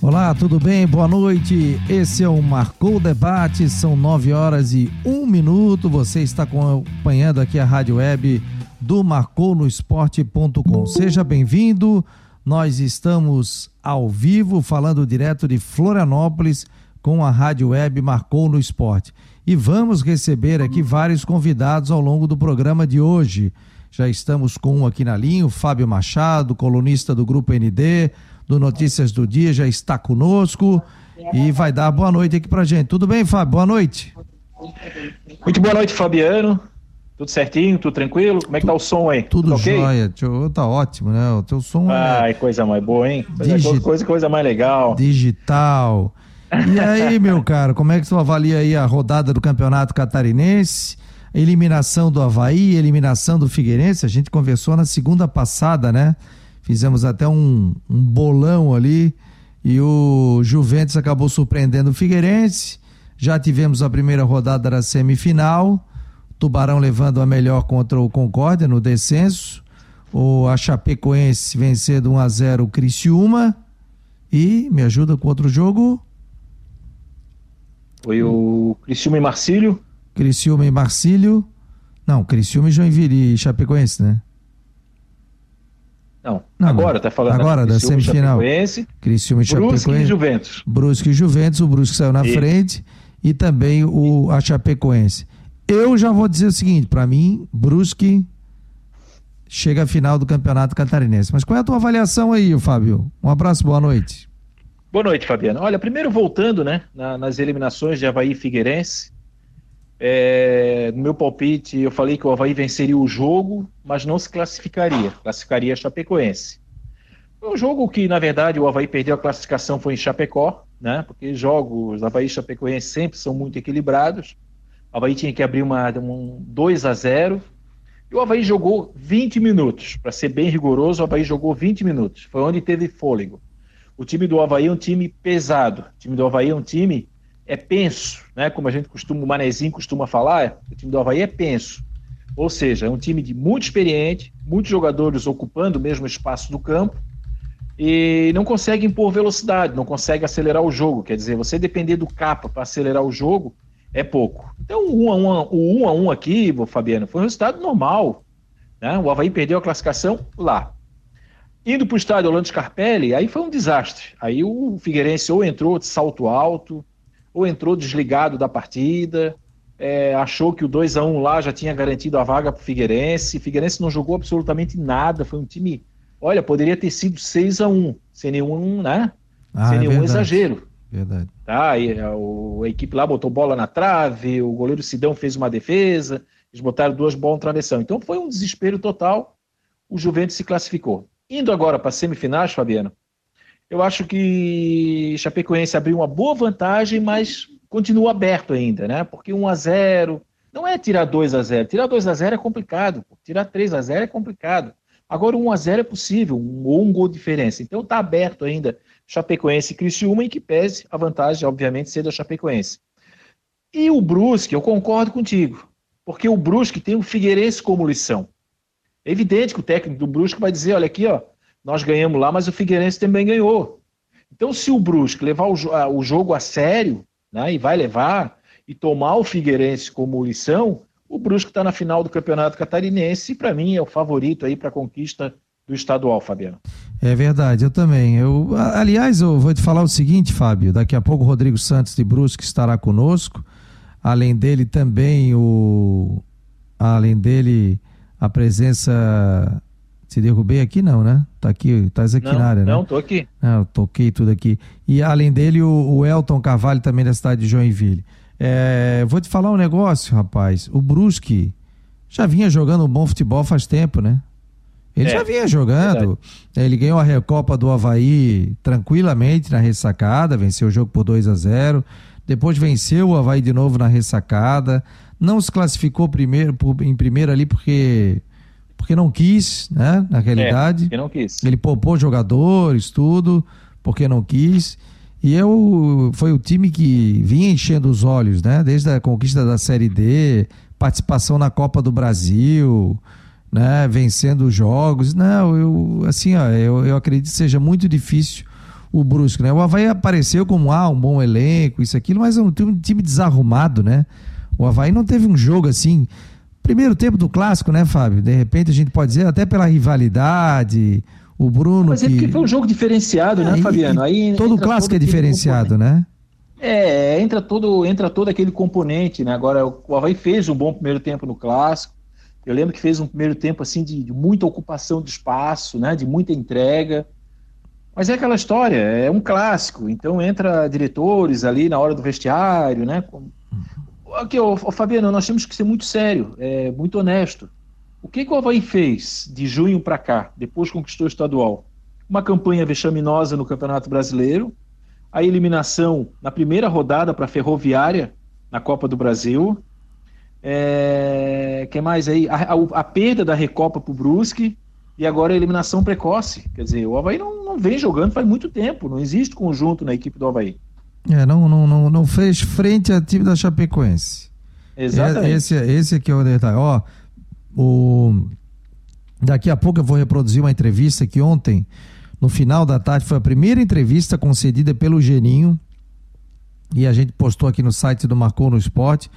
Olá, tudo bem? Boa noite. Esse é o Marcou Debate, são nove horas e um minuto. Você está acompanhando aqui a rádio web do marcounoesporte.com. Seja bem-vindo. Nós estamos ao vivo, falando direto de Florianópolis com a rádio web Marcou no Esporte. E vamos receber aqui vários convidados ao longo do programa de hoje. Já estamos com um aqui na linha, o Fábio Machado, colunista do Grupo ND do Notícias do Dia já está conosco e vai dar boa noite aqui pra gente. Tudo bem, Fábio? Boa noite. Muito boa noite, Fabiano. Tudo certinho, tudo tranquilo? Como é que tá o som aí? Tudo, tudo jóia, tá ótimo, né? O teu som é Ai, é... coisa mais boa, hein? Coisa, Digi... coisa, coisa mais legal. Digital. E aí, meu cara, como é que você avalia aí a rodada do Campeonato Catarinense? Eliminação do Havaí, eliminação do Figueirense, a gente conversou na segunda passada, né? Fizemos até um, um bolão ali e o Juventus acabou surpreendendo o Figueirense. Já tivemos a primeira rodada da semifinal. Tubarão levando a melhor contra o Concórdia no descenso. O a Chapecoense vencendo 1 a 0 o Criciúma. E me ajuda com outro jogo? Foi o Criciúma e Marcílio. Criciúma e Marcílio. Não, Criciúma e Joinville e Chapecoense, né? Não, não agora tá falando agora da semifinal. Criciúma e. Brusque e Juventus. Brusque e Juventus, o Brusque saiu na e... frente e também o a Chapecoense. Eu já vou dizer o seguinte, para mim, Brusque chega à final do Campeonato Catarinense. Mas qual é a tua avaliação aí, Fábio? Um abraço, boa noite. Boa noite, Fabiano. Olha, primeiro voltando, né, na, nas eliminações de Havaí e Figueirense, é, no meu palpite, eu falei que o Havaí venceria o jogo, mas não se classificaria. Classificaria a Chapecoense. Foi um jogo que, na verdade, o Havaí perdeu a classificação foi em Chapecó, né? Porque jogos Havaí e Chapecoense sempre são muito equilibrados. O Havaí tinha que abrir uma, um 2 a 0 e o Havaí jogou 20 minutos. Para ser bem rigoroso, o Havaí jogou 20 minutos. Foi onde teve fôlego. O time do Havaí é um time pesado. O time do Havaí é um time é penso, né? Como a gente costuma, o Manezinho costuma falar, o time do Havaí é penso. Ou seja, é um time de muito experiente, muitos jogadores ocupando o mesmo espaço do campo e não consegue impor velocidade, não consegue acelerar o jogo. Quer dizer, você depender do capa para acelerar o jogo é pouco. Então, 1 a 1, o 1 a 1 aqui, Fabiano, foi um resultado normal. Né? O Havaí perdeu a classificação lá. Indo para o estádio Orlando Scarpelli, aí foi um desastre. Aí o Figueirense ou entrou de salto alto, ou entrou desligado da partida, é, achou que o 2 a 1 lá já tinha garantido a vaga para o Figueirense. Figueirense não jogou absolutamente nada, foi um time. Olha, poderia ter sido 6 a 1 sem nenhum, né? Ah, sem é nenhum verdade. exagero. Verdade. Tá, e a, a, a, equipe lá botou bola na trave, o goleiro Sidão fez uma defesa, eles botaram duas bolas na travessão. Então foi um desespero total. O Juventus se classificou. Indo agora para semifinais, Fabiano, eu acho que Chapecoense abriu uma boa vantagem, mas continua aberto ainda, né? Porque 1 a 0 não é tirar 2 a 0 Tirar 2 a 0 é complicado. Tirar 3 a 0 é complicado. Agora 1 a 0 é possível, um, ou um gol de diferença. Então está aberto ainda Chapecoense e Criciúma, em que pese a vantagem, obviamente, ser da Chapecoense. E o Brusque, eu concordo contigo, porque o Brusque tem o Figueirense como lição. É evidente que o técnico do Brusque vai dizer, olha aqui, ó, nós ganhamos lá, mas o Figueirense também ganhou. Então, se o Brusque levar o, o jogo a sério, né, e vai levar, e tomar o Figueirense como lição, o Brusque está na final do Campeonato Catarinense e, para mim, é o favorito aí para a conquista do estadual, Fabiano. É verdade, eu também. Eu, aliás, eu vou te falar o seguinte, Fábio. Daqui a pouco o Rodrigo Santos de Brusque estará conosco. Além dele, também o. Além dele, a presença se derrubei aqui, não, né? Tá aqui, tá aqui não, na área, né? Não, tô aqui. Não, eu toquei tudo aqui. E além dele, o, o Elton Carvalho também da cidade de Joinville. É, vou te falar um negócio, rapaz. O Brusque já vinha jogando um bom futebol faz tempo, né? Ele é, já vinha jogando. Verdade. Ele ganhou a Recopa do Havaí tranquilamente na ressacada, venceu o jogo por 2 a 0 Depois venceu o Havaí de novo na ressacada. Não se classificou primeiro, em primeiro ali porque porque não quis, né? Na realidade. É, porque não quis. Ele poupou jogadores, tudo, porque não quis. E eu foi o time que vinha enchendo os olhos, né? Desde a conquista da Série D, participação na Copa do Brasil, né? Vencendo os jogos. Não, eu assim, ó, eu, eu acredito que seja muito difícil o Brusque, né? O Havaí apareceu como ah, um bom elenco, isso aquilo, mas é um time desarrumado, né? O Havaí não teve um jogo assim. Primeiro tempo do clássico, né, Fábio? De repente a gente pode dizer, até pela rivalidade, o Bruno. Mas é porque foi um jogo diferenciado, né, Fabiano? Aí todo clássico é diferenciado, né? É, entra todo, entra todo aquele componente, né? Agora, o Havaí fez um bom primeiro tempo no clássico. Eu lembro que fez um primeiro tempo assim de, de muita ocupação de espaço, né? De muita entrega. Mas é aquela história, é um clássico. Então entra diretores ali na hora do vestiário, né? Aqui, ô, ô, Fabiano, nós temos que ser muito sério, é, muito honesto. O que, que o Havaí fez de junho para cá, depois conquistou o estadual? Uma campanha vexaminosa no Campeonato Brasileiro, a eliminação na primeira rodada para a Ferroviária na Copa do Brasil. É, que mais aí? A, a, a perda da Recopa para o Brusque e agora a eliminação precoce. Quer dizer, o Havaí não, não vem jogando faz muito tempo, não existe conjunto na equipe do Havaí. É, não, não, não, não fez frente ao time da Chapecoense. Exatamente. Esse, esse aqui é o detalhe. Ó, o... Daqui a pouco eu vou reproduzir uma entrevista que ontem no final da tarde foi a primeira entrevista concedida pelo Geninho e a gente postou aqui no site do Marcou no Esporte.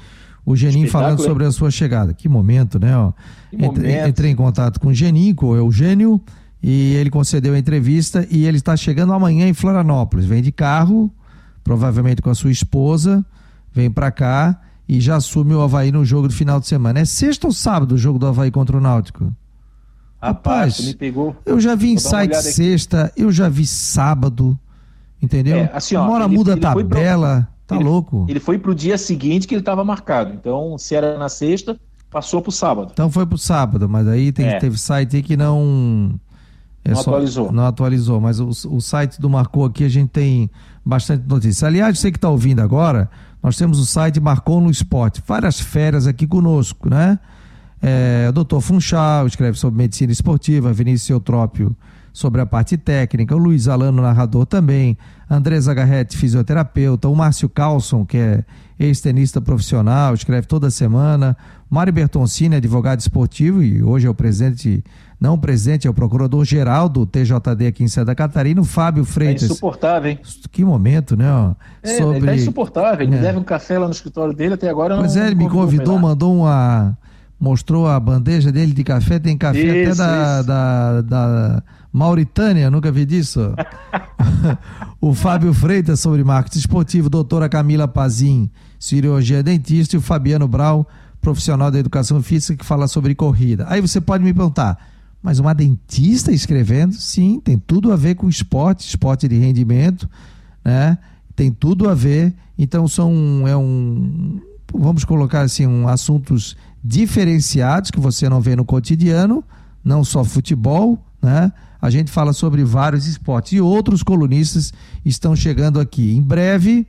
O Geninho falando sobre a sua chegada. Que momento, né? Ó, entrei, momento. entrei em contato com o Geninho, com o Eugênio, e ele concedeu a entrevista e ele está chegando amanhã em Florianópolis. Vem de carro, provavelmente com a sua esposa, vem para cá e já assume o Havaí no jogo do final de semana. É sexta ou sábado o jogo do Havaí contra o Náutico? Rapaz, me pegou. Eu já vi em site sexta, eu já vi sábado, entendeu? É, assim, ó, Uma hora ele, muda a tabela, pro, tá ele, louco. Ele foi pro dia seguinte que ele estava marcado. Então, se era na sexta, passou pro sábado. Então foi pro sábado, mas aí tem, é. teve site aí que não... É não só, atualizou. Não atualizou, mas o, o site do Marcou aqui a gente tem bastante notícia. Aliás, você que está ouvindo agora, nós temos o site Marcou no Esporte. Várias férias aqui conosco, né? É, o doutor Funchal escreve sobre medicina esportiva, Vinícius Eutrópio sobre a parte técnica, o Luiz Alano, narrador também, Andresa Garretti, fisioterapeuta, o Márcio Carlson, que é ex-tenista profissional, escreve toda semana, Mário Bertoncini, advogado esportivo e hoje é o presidente, não o presidente, é o procurador-geral do TJD aqui em Santa Catarina, o Fábio Freitas. É insuportável, hein? Que momento, né? Ó, é, sobre... ele tá insuportável, ele é. deve um café lá no escritório dele, até agora pois não... Pois é, ele me convidou, mandou uma mostrou a bandeja dele de café, tem café isso, até da, da, da, Mauritânia, nunca vi disso. o Fábio Freitas sobre marketing esportivo, doutora Camila Pazin, cirurgia dentista, e o Fabiano Brau, profissional da educação física, que fala sobre corrida. Aí você pode me perguntar, mas uma dentista escrevendo? Sim, tem tudo a ver com esporte, esporte de rendimento, né? Tem tudo a ver. Então são é um vamos colocar assim, um assuntos diferenciados que você não vê no cotidiano, não só futebol, né? A gente fala sobre vários esportes e outros colunistas estão chegando aqui. Em breve,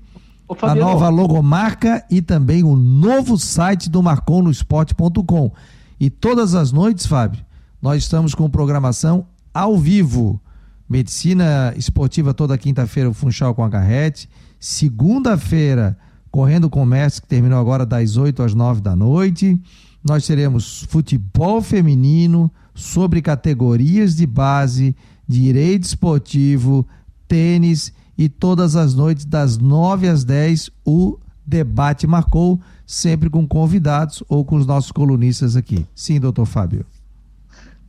a nova logomarca e também o novo site do marconosport.com. E todas as noites, Fábio, nós estamos com programação ao vivo. Medicina esportiva toda quinta-feira, o Funchal com a Garrete. Segunda-feira, Correndo Comércio, que terminou agora das 8 às 9 da noite. Nós teremos futebol feminino sobre categorias de base, direito esportivo, tênis e todas as noites das 9 às 10 o debate marcou, sempre com convidados ou com os nossos colunistas aqui. Sim, doutor Fábio.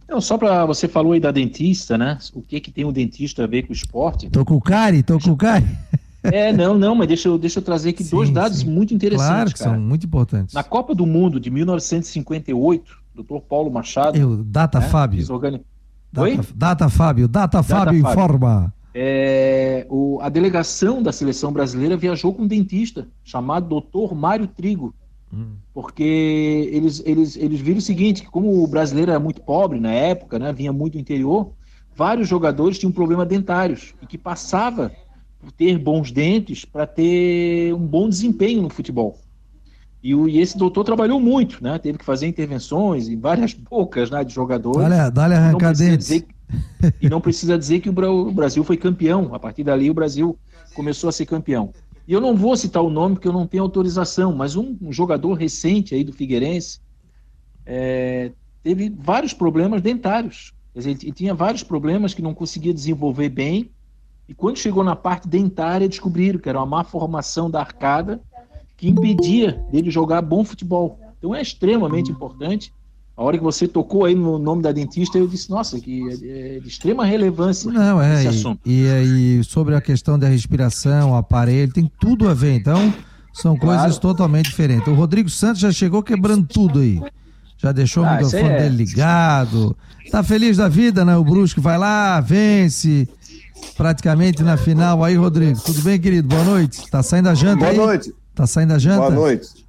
Não, só para você falou aí da dentista, né? O que que tem o dentista a ver com o esporte? Tô com o Cari, tô com o Cari. É, não, não, mas deixa eu, deixa eu trazer aqui sim, dois dados sim. muito interessantes. Claro que cara. são muito importantes. Na Copa do Mundo de 1958, Dr. Paulo Machado. Eu, data né, Fábio. Data, Oi? Data Fábio, data, data Fábio informa. É, o, a delegação da seleção brasileira viajou com um dentista chamado Dr. Mário Trigo. Hum. Porque eles, eles, eles viram o seguinte: que como o brasileiro era muito pobre na época, né, vinha muito do interior, vários jogadores tinham problemas dentários e que passava ter bons dentes para ter um bom desempenho no futebol. E, o, e, esse doutor trabalhou muito, né? Teve que fazer intervenções em várias bocas né, de jogadores. Dá-lhe dá arrancar dentes. Dizer, e não precisa dizer que o Brasil foi campeão. A partir dali, o Brasil começou a ser campeão. E eu não vou citar o nome porque eu não tenho autorização, mas um, um jogador recente aí do Figueirense é, teve vários problemas dentários. Dizer, ele tinha vários problemas que não conseguia desenvolver bem E quando chegou na parte dentária, descobriram que era uma má formação da arcada que impedia dele jogar bom futebol. Então é extremamente importante. A hora que você tocou aí no nome da dentista, eu disse, nossa, que é de extrema relevância Não, é, esse assunto. E, e, sobre a questão da respiração, o aparelho, tem tudo a ver. Então, são claro. coisas totalmente diferentes. O Rodrigo Santos já chegou quebrando tudo aí. Já deixou ah, o microfone é. dele ligado. Tá feliz da vida, né? O Brusque vai lá, vence. Praticamente na final aí, Rodrigo. Tudo bem, querido? Boa noite. Tá saindo a janta Boa aí? Boa noite. Tá saindo a janta? Boa noite.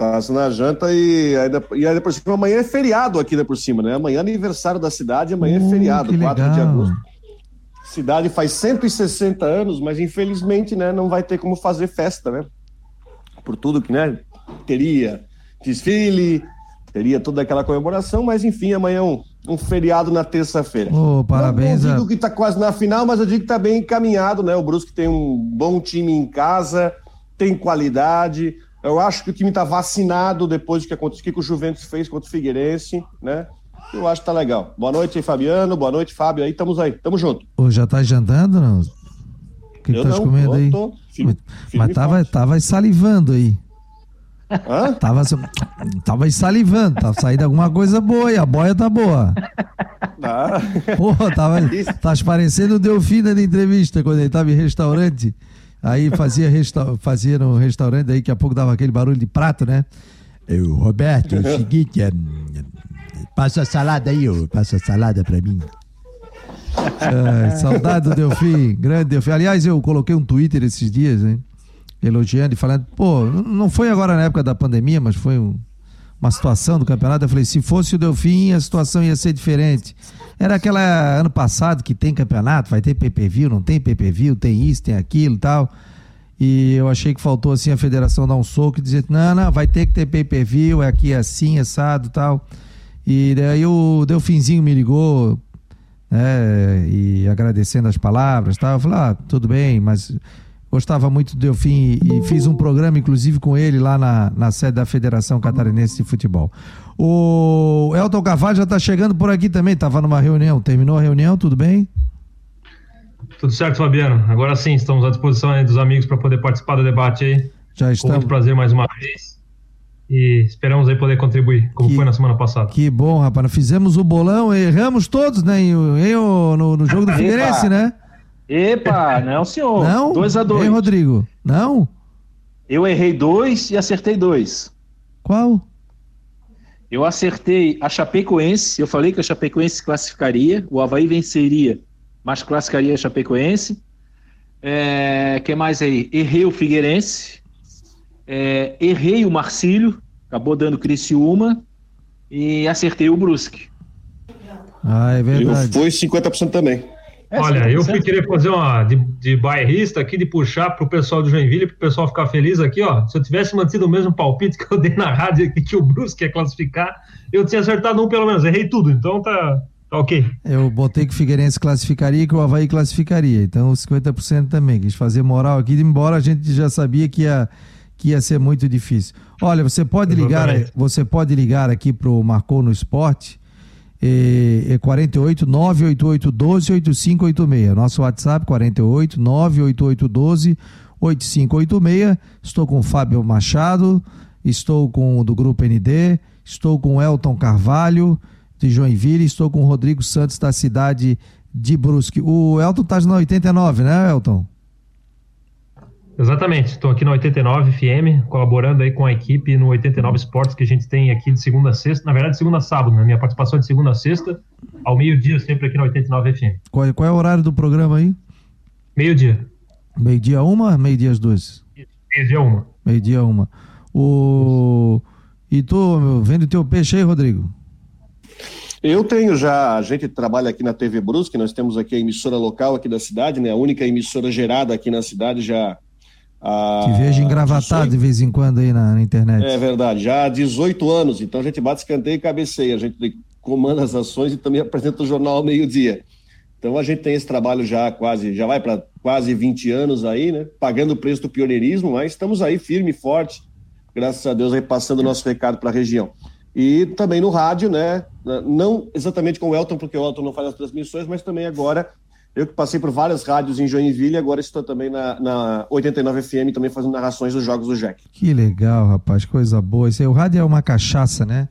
Tá na janta e ainda, e ainda por cima, amanhã é feriado aqui né, por cima, né? Amanhã é aniversário da cidade, amanhã é uh, é feriado, 4 de agosto. Cidade faz 160 anos, mas infelizmente, né, não vai ter como fazer festa, né? Por tudo que, né, teria desfile, teria toda aquela comemoração, mas enfim, amanhã é um, um feriado na terça-feira. Oh, parabéns. Não, não digo que tá quase na final, mas eu digo que tá bem encaminhado, né? O Brusque tem um bom time em casa, tem qualidade, eu acho que o time está vacinado depois do que aconteceu, que o Juventus fez contra o Figueirense, né? Eu acho que tá legal. Boa noite aí, Fabiano. Boa noite, Fábio. Aí, estamos aí. Tamo junto. Ô, já tá jantando, não? O que, eu que tá comendo aí? Tô, filho, filho Mas tava, tava salivando aí. Hã? Tava, tava salivando, tava saindo alguma coisa boa e a boia tá boa. Ah. Porra, tava, tá parecendo o Delfina da entrevista quando ele tava em restaurante. Aí fazia, resta fazia no restaurante, daí daqui a pouco dava aquele barulho de prato, né? Eu, Roberto, é o seguinte, é, passa a salada aí, ó, passa a salada pra mim. É, saudade do Delfim, grande Delfim. Aliás, eu coloquei um Twitter esses dias, hein? Elogiando e falando, pô, não foi agora na época da pandemia, mas foi um, uma situação do campeonato. Eu falei, se fosse o Delfim, a situação ia ser diferente. Era aquela ano passado que tem campeonato, vai ter PPV, não tem PPV, tem isso, tem aquilo tal. E eu achei que faltou assim a federação dar um soco e dizer, não, não, vai ter que ter PPV, é aqui assim, assado tal. E daí o Delfinzinho me ligou, né, e agradecendo as palavras tal. Eu falei, ah, tudo bem, mas gostava muito do Delfim e fiz um programa, inclusive, com ele lá na, na sede da Federação Catarinense de Futebol. O Elton Carvalho já está chegando por aqui também, estava numa reunião. Terminou a reunião, tudo bem? Tudo certo, Fabiano. Agora sim, estamos à disposição aí dos amigos para poder participar do debate aí. Já estamos. Com muito prazer mais uma vez. E esperamos aí poder contribuir, como que, foi na semana passada. Que bom, rapaz. Fizemos o bolão, erramos todos, né? Eu, no, no jogo do Figueirense, né? Epa, não, senhor. Não? 2 a 2 Ei, Rodrigo? Não? Eu errei dois e acertei dois. Qual? Eu acertei a Chapecoense, eu falei que a Chapecoense classificaria, o Havaí venceria, mas classificaria a Chapecoense. É, que mais aí? Errei o Figueirense, é, errei o Marcílio, acabou dando Criciúma, e acertei o Brusque. Ah, é verdade. Eu fui 50% também. É, Olha, eu fui querer fazer uma de, de bairrista aqui, de puxar pro pessoal do Joinville, pro pessoal ficar feliz aqui, ó. Se eu tivesse mantido o mesmo palpite que eu dei na rádio aqui, que o Brusque ia classificar, eu tinha acertado um pelo menos, errei tudo, então tá, tá ok. Eu botei que o Figueirense classificaria e que o Havaí classificaria, então 50% também, quis fazer moral aqui, embora a gente já sabia que ia, que ia ser muito difícil. Olha, você pode ligar, você pode ligar aqui pro Marcou no Esporte, é, 48 988 12 8586. Nosso WhatsApp 48 988 12 8586. Estou com o Fábio Machado, estou com o do Grupo ND, estou com o Elton Carvalho de Joinville, estou com o Rodrigo Santos da cidade de Brusque. O Elton está na 89, né, Elton? Exatamente, estou aqui no 89 FM, colaborando aí com a equipe no 89 Esportes que a gente tem aqui de segunda a sexta, na verdade de segunda a sábado, né? Minha participação é de segunda a sexta, ao meio-dia sempre aqui no 89 FM. Qual, qual, é o horário do programa aí? Meio-dia. Meio-dia uma, meio-dia as duas? Meio-dia uma. Meio-dia uma. O... E tu, meu, vende teu peixe aí, Rodrigo? Eu tenho já, a gente trabalha aqui na TV Brusque, nós temos aqui a emissora local aqui da cidade, né? A única emissora gerada aqui na cidade já a... Te vejo engravatado 18... de vez em quando aí na, na, internet. É verdade, já há 18 anos, então a gente bate escanteio e cabeceia, a gente comanda as ações e também apresenta o jornal ao meio-dia. Então a gente tem esse trabalho já quase, já vai para quase 20 anos aí, né? Pagando o preço do pioneirismo, mas estamos aí firme e forte, graças a Deus, aí passando o nosso recado para a região. E também no rádio, né? Não exatamente com o Elton, porque o Elton não faz as transmissões, mas também agora Eu que passei por várias rádios em Joinville, agora estou também na, na 89 FM, também fazendo narrações dos jogos do Jack. Que legal, rapaz, coisa boa. Isso aí, o rádio é uma cachaça, né?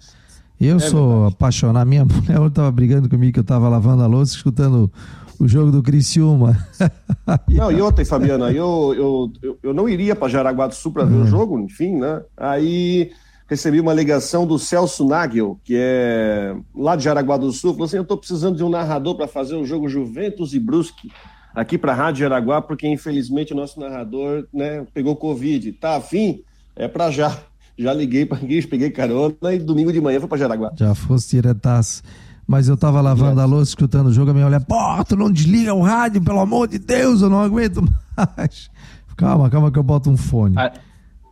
Eu é sou verdade. apaixonado. Minha mulher estava brigando comigo que eu estava lavando a louça, escutando o jogo do Criciúma. Não, e outra, Fabiana, eu, eu, eu, eu não iria para Jaraguá do Sul para ver o uhum. jogo, enfim, né? Aí recebi uma ligação do Celso Nagel, que é lá de Jaraguá do Sul, falou assim: eu estou precisando de um narrador para fazer o jogo Juventus e Brusque aqui para a Rádio Jaraguá, porque infelizmente o nosso narrador né, pegou Covid. Tá afim? É para já. Já liguei para Guiz, peguei carona e domingo de manhã foi para Jaraguá. Já fosse diretaço. Mas eu tava lavando a louça, escutando o jogo, a minha mulher, pô, tu não desliga o rádio, pelo amor de Deus, eu não aguento mais. Calma, calma que eu boto um fone.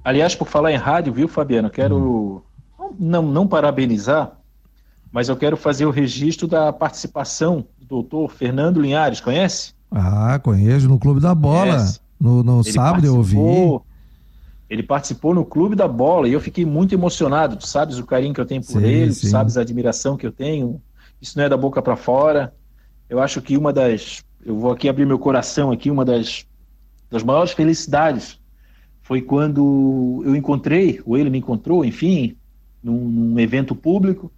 Aliás, por falar em rádio, viu, Fabiano? Quero hum. não, não parabenizar, mas eu quero fazer o registro da participação do doutor Fernando Linhares, conhece? Ah, conheço, no Clube da Bola. Conhece. No, no sábado eu ouvi. Ele participou no Clube da Bola e eu fiquei muito emocionado. Tu sabes o carinho que eu tenho por sim, ele, sim. tu sabes a admiração que eu tenho. Isso não é da boca para fora. Eu acho que uma das. Eu vou aqui abrir meu coração aqui, uma das, das maiores felicidades foi quando eu encontrei, ou ele me encontrou, enfim, num, num evento público,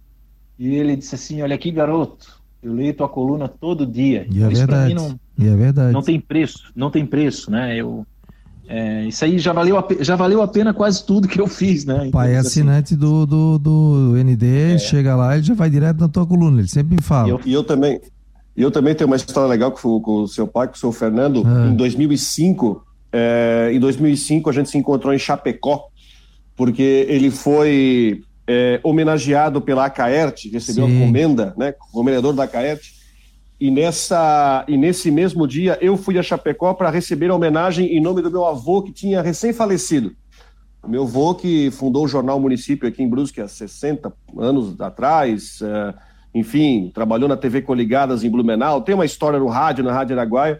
e ele disse assim: Olha aqui, garoto, eu leio tua coluna todo dia. E é isso verdade. Não, e é verdade. Não tem preço, não tem preço, né? Eu, é, isso aí já valeu, a, já valeu a pena quase tudo que eu fiz, né? Então, pai é assinante assim, do, do, do ND, é. chega lá e já vai direto na tua coluna, ele sempre me fala. E eu, eu também. Eu também tenho uma história legal com, com o seu pai, com o seu Fernando. Ah. Em 2005, é, em 2005, a gente se encontrou em Chapecó, porque ele foi é, homenageado pela Acaerte, recebeu Sim. a comenda, né, comendador da Acaerte, e, nessa, e nesse mesmo dia eu fui a Chapecó para receber a homenagem em nome do meu avô, que tinha recém-falecido. O meu avô, que fundou o jornal Município aqui em Brusque há 60 anos atrás, é, enfim, trabalhou na TV Coligadas em Blumenau, tem uma história no rádio, na Rádio Araguaia.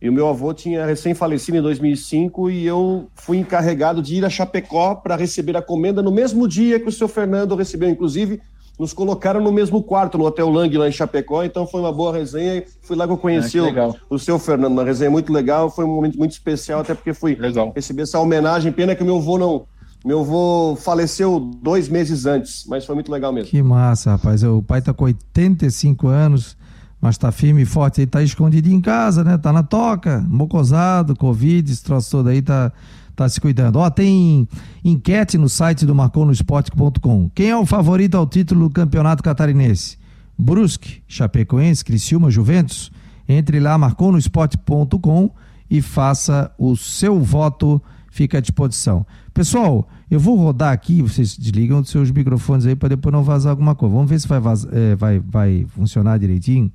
E o meu avô tinha recém-falecido em 2005 e eu fui encarregado de ir a Chapecó para receber a comenda no mesmo dia que o seu Fernando recebeu. Inclusive, nos colocaram no mesmo quarto, no Hotel Lang, lá em Chapecó. Então foi uma boa resenha. Fui lá que eu conheci ah, que o, o seu Fernando. Uma resenha muito legal. Foi um momento muito especial, até porque fui legal. receber essa homenagem. Pena que o meu avô não. Meu avô faleceu dois meses antes, mas foi muito legal mesmo. Que massa, rapaz. O pai tá com 85 anos mas tá firme e forte aí, tá escondido em casa, né? Tá na toca, mocosado, Covid, esse troço todo aí, tá, tá se cuidando. Ó, tem enquete no site do marconosport.com. Quem é o favorito ao título do Campeonato Catarinense? Brusque, Chapecoense, Criciúma, Juventus? Entre lá, marconosport.com e faça o seu voto, fica à disposição. Pessoal, eu vou rodar aqui, vocês desligam os seus microfones aí para depois não vazar alguma coisa. Vamos ver se vai, é, vai, vai funcionar direitinho.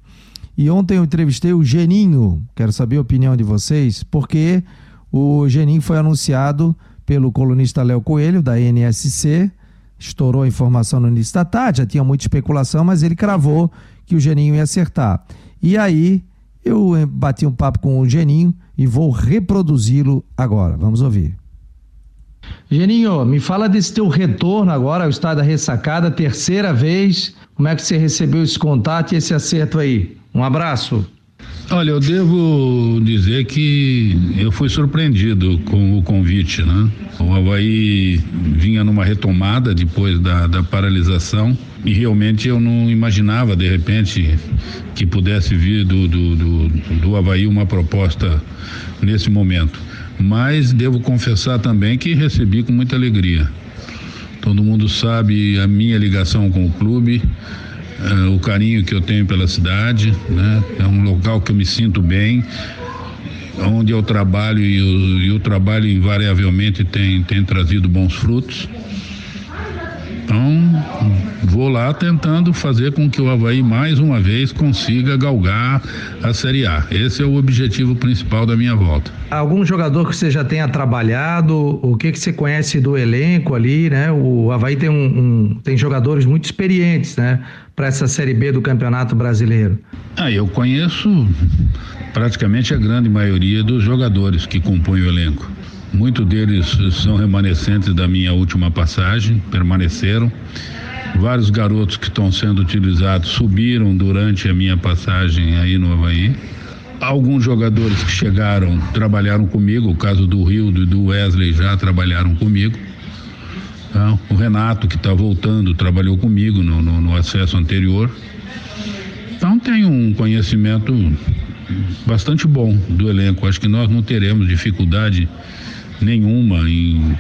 E ontem eu entrevistei o Geninho, quero saber a opinião de vocês, porque o Geninho foi anunciado pelo colunista Léo Coelho, da NSC, estourou a informação no início da tarde, já tinha muita especulação, mas ele cravou que o Geninho ia acertar. E aí eu eh, bati um papo com o Geninho e vou reproduzi-lo agora. Vamos ouvir. Geninho, me fala desse teu retorno agora ao estado da ressacada, terceira vez. Como é que você recebeu esse contato e esse acerto aí? Um abraço. Olha, eu devo dizer que eu fui surpreendido com o convite, né? O Havaí vinha numa retomada depois da, da paralisação e realmente eu não imaginava, de repente, que pudesse vir do, do, do, do Havaí uma proposta nesse momento mas devo confessar também que recebi com muita alegria. Todo mundo sabe a minha ligação com o clube, uh, o carinho que eu tenho pela cidade, né? É um local que eu me sinto bem, onde eu trabalho e o, e o trabalho invariavelmente tem, tem trazido bons frutos. Então, vou lá tentando fazer com que o Havaí mais uma vez consiga galgar a Série A. Esse é o objetivo principal da minha volta. Algum jogador que você já tenha trabalhado, o que, que você conhece do elenco ali, né? O Havaí tem, um, um tem jogadores muito experientes, né? Para essa Série B do Campeonato Brasileiro. Ah, eu conheço praticamente a grande maioria dos jogadores que compõem o elenco. Muitos deles são remanescentes da minha última passagem, permaneceram. Vários garotos que estão sendo utilizados subiram durante a minha passagem aí no Havaí. alguns jogadores que chegaram trabalharam comigo, o caso do Rio e do Wesley já trabalharam comigo. Tá? O Renato, que está voltando, trabalhou comigo no, no, no acesso anterior. Então tem um conhecimento bastante bom do elenco. Acho que nós não teremos dificuldade nenhuma em,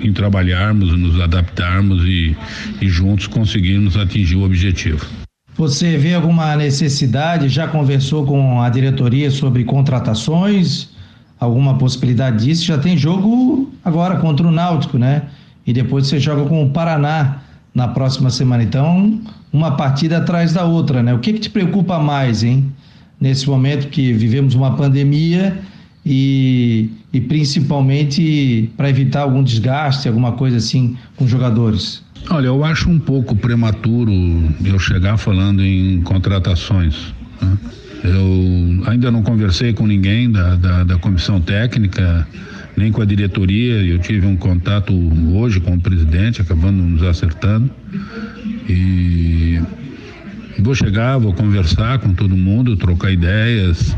em trabalharmos, nos adaptarmos e, e juntos conseguirmos atingir o objetivo. Você vê alguma necessidade? Já conversou com a diretoria sobre contratações? Alguma possibilidade disso? Já tem jogo agora contra o Náutico, né? E depois você joga com o Paraná na próxima semana. Então, uma partida atrás da outra, né? O que, que te preocupa mais, hein? Nesse momento que vivemos uma pandemia e, e principalmente para evitar algum desgaste, alguma coisa assim com jogadores? Olha, eu acho um pouco prematuro eu chegar falando em contratações. Né? Eu ainda não conversei com ninguém da, da, da comissão técnica nem com a diretoria. Eu tive um contato hoje com o presidente, acabando nos acertando. E vou chegar, vou conversar com todo mundo, trocar ideias,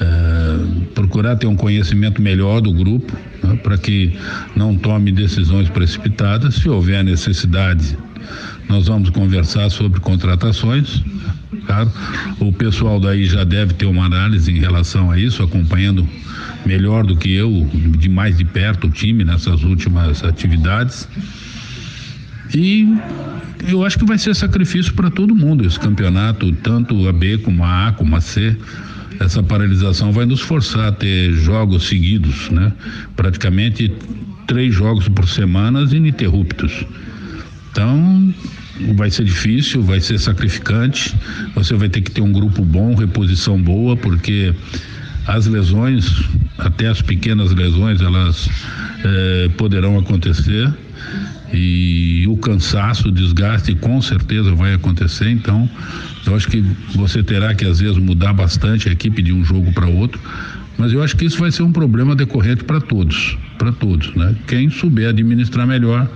é, procurar ter um conhecimento melhor do grupo, né, para que não tome decisões precipitadas. Se houver necessidade, nós vamos conversar sobre contratações. Claro, o pessoal daí já deve ter uma análise em relação a isso, acompanhando melhor do que eu, de mais de perto o time nessas últimas atividades. E eu acho que vai ser sacrifício para todo mundo esse campeonato, tanto a B como a A, como a C. Essa paralisação vai nos forçar a ter jogos seguidos, né? Praticamente três jogos por semana ininterruptos. Então, vai ser difícil, vai ser sacrificante. Você vai ter que ter um grupo bom, reposição boa, porque as lesões, até as pequenas lesões, elas eh, poderão acontecer e o cansaço, o desgaste com certeza vai acontecer. Então, eu acho que você terá que às vezes mudar bastante a equipe de um jogo para outro, mas eu acho que isso vai ser um problema decorrente para todos, para todos, né? Quem souber administrar melhor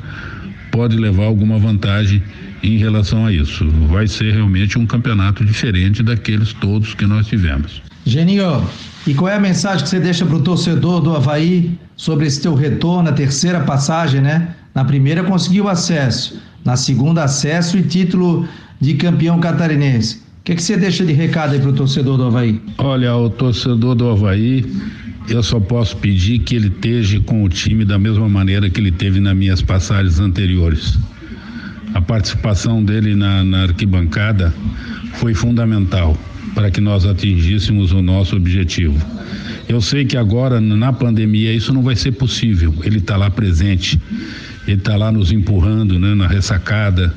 pode levar alguma vantagem em relação a isso. Vai ser realmente um campeonato diferente daqueles todos que nós tivemos. Geninho, e qual é a mensagem que você deixa para o torcedor do Havaí sobre esse teu retorno, a terceira passagem, né? Na primeira conseguiu acesso, na segunda acesso e título de campeão catarinense. O que, que você deixa de recado aí para o torcedor do Havaí? Olha, o torcedor do Havaí, eu só posso pedir que ele esteja com o time da mesma maneira que ele teve nas minhas passagens anteriores. A participação dele na, na arquibancada foi fundamental para que nós atingíssemos o nosso objetivo. Eu sei que agora, na pandemia, isso não vai ser possível. Ele está lá presente, ele está lá nos empurrando né, na ressacada,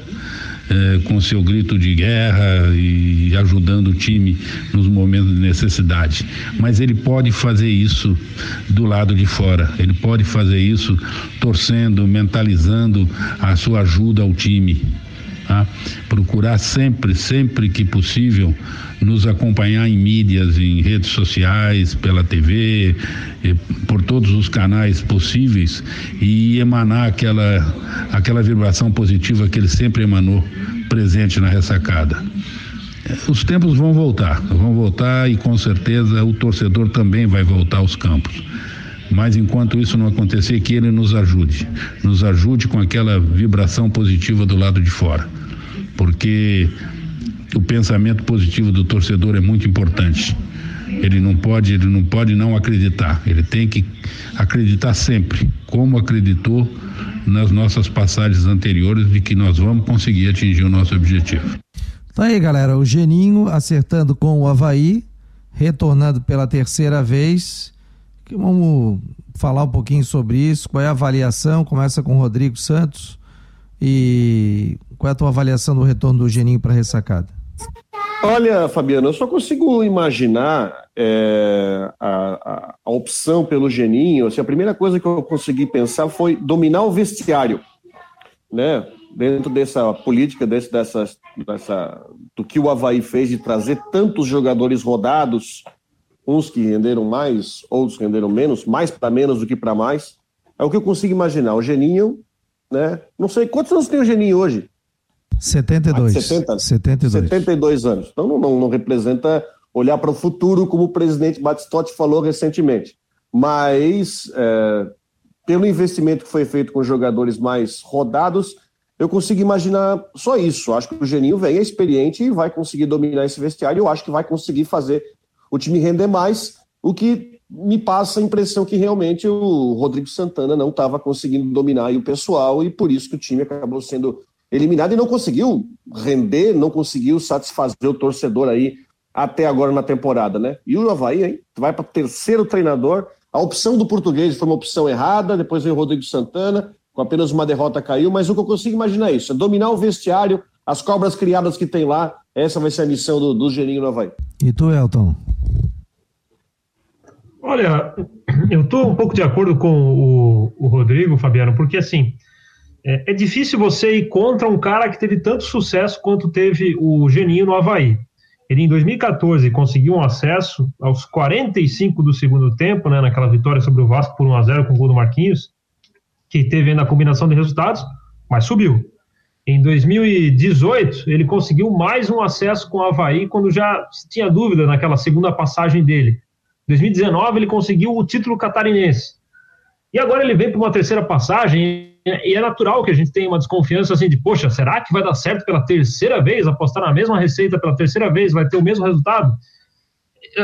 eh, com seu grito de guerra e ajudando o time nos momentos de necessidade. Mas ele pode fazer isso do lado de fora, ele pode fazer isso torcendo, mentalizando a sua ajuda ao time. Tá? Procurar sempre, sempre que possível, nos acompanhar em mídias, em redes sociais, pela TV, por todos os canais possíveis e emanar aquela, aquela vibração positiva que ele sempre emanou presente na ressacada. Os tempos vão voltar, vão voltar e com certeza o torcedor também vai voltar aos campos. Mas enquanto isso não acontecer, que ele nos ajude, nos ajude com aquela vibração positiva do lado de fora. Porque o pensamento positivo do torcedor é muito importante. Ele não pode, ele não pode não acreditar. Ele tem que acreditar sempre, como acreditou nas nossas passagens anteriores de que nós vamos conseguir atingir o nosso objetivo. Tá aí, galera, o Geninho acertando com o Havaí, retornando pela terceira vez. Vamos falar um pouquinho sobre isso, qual é a avaliação, começa com o Rodrigo Santos e qual é a tua avaliação do retorno do Geninho para a ressacada? Olha, Fabiano, eu só consigo imaginar é, a, a, a, opção pelo Geninho. Assim, a primeira coisa que eu consegui pensar foi dominar o vestiário, né? Dentro dessa política, desse, dessa, dessa, do que o Havaí fez de trazer tantos jogadores rodados, uns que renderam mais, outros renderam menos, mais para menos do que para mais. É o que eu consigo imaginar. O Geninho, né? Não sei quantos anos tem o Geninho hoje. 72. 70, 72. 72 anos. Então não, não, não representa olhar para o futuro, como o presidente Batistotti falou recentemente. Mas, é, pelo investimento que foi feito com jogadores mais rodados, eu consigo imaginar só isso. Acho que o Geninho vem, é experiente e vai conseguir dominar esse vestiário. Eu acho que vai conseguir fazer o time render mais, o que me passa a impressão que realmente o Rodrigo Santana não estava conseguindo dominar o pessoal e por isso que o time acabou sendo eliminado e não conseguiu render, não conseguiu satisfazer o torcedor aí até agora na temporada, né? E o Havaí, hein? Vai para terceiro treinador. A opção do português foi uma opção errada, depois veio o Rodrigo Santana, com apenas uma derrota caiu, mas o que eu consigo imaginar é isso: é dominar o vestiário, as cobras criadas que tem lá, essa vai ser a missão do, do Geninho no Havaí. E tu, Elton? Olha, eu estou um pouco de acordo com o, o Rodrigo, Fabiano, porque assim, é, é, difícil você ir contra um cara que teve tanto sucesso quanto teve o Geninho no Havaí. Ele, em 2014, conseguiu um acesso aos 45 do segundo tempo, né, naquela vitória sobre o Vasco por 1x0 com o gol do Marquinhos, que teve na combinação de resultados, mas subiu. Em 2018, ele conseguiu mais um acesso com o Havaí, quando já tinha dúvida naquela segunda passagem dele. 2019 ele conseguiu o título catarinense. E agora ele vem para uma terceira passagem e é natural que a gente tenha uma desconfiança assim de, poxa, será que vai dar certo pela terceira vez, apostar na mesma receita pela terceira vez, vai ter o mesmo resultado?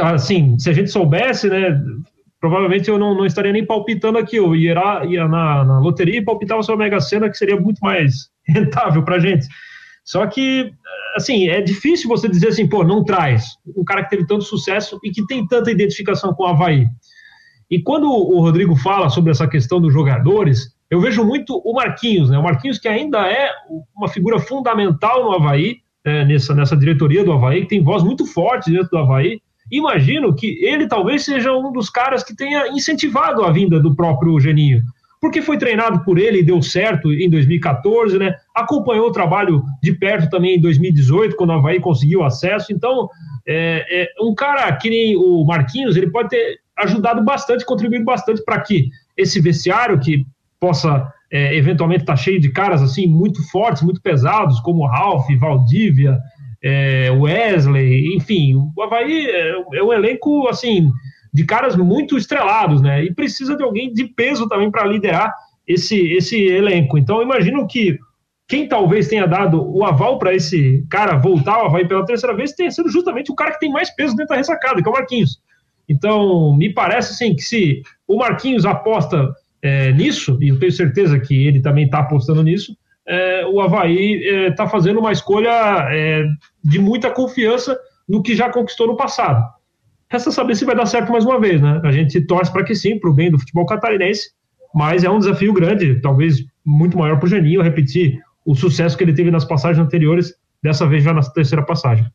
Assim, se a gente soubesse, né, provavelmente eu não, não estaria nem palpitando aqui, eu ia, ia na, na loteria e palpitava sobre a Mega Sena, que seria muito mais rentável para a gente. Só que, assim, é difícil você dizer assim, pô, não traz um cara que teve tanto sucesso e que tem tanta identificação com o Havaí. E quando o Rodrigo fala sobre essa questão dos jogadores, eu vejo muito o Marquinhos, né? O Marquinhos que ainda é uma figura fundamental no Havaí, né? nessa, nessa diretoria do Havaí, que tem voz muito forte dentro do Havaí. Imagino que ele talvez seja um dos caras que tenha incentivado a vinda do próprio Geninho porque foi treinado por ele e deu certo em 2014, né? Acompanhou o trabalho de perto também em 2018, quando o Havaí conseguiu acesso. Então, é, é, um cara que nem o Marquinhos, ele pode ter ajudado bastante, contribuído bastante para que esse vestiário que possa é, eventualmente estar tá cheio de caras assim muito fortes, muito pesados, como Ralph, Valdívia, é, Wesley, enfim, o Havaí é, é um elenco assim de caras muito estrelados, né? E precisa de alguém de peso também para liderar esse, esse elenco. Então, imagino que quem talvez tenha dado o aval para esse cara voltar ao Havaí pela terceira vez tenha sido justamente o cara que tem mais peso dentro da ressacada, que é o Marquinhos. Então, me parece assim que se o Marquinhos aposta é, nisso, e eu tenho certeza que ele também está apostando nisso, é, o Havaí está é, fazendo uma escolha é, de muita confiança no que já conquistou no passado. Resta saber se vai dar certo mais uma vez, né? A gente torce para que sim, para o bem do futebol catarinense, mas é um desafio grande, talvez muito maior para o Geninho repetir o sucesso que ele teve nas passagens anteriores, dessa vez já na terceira passagem.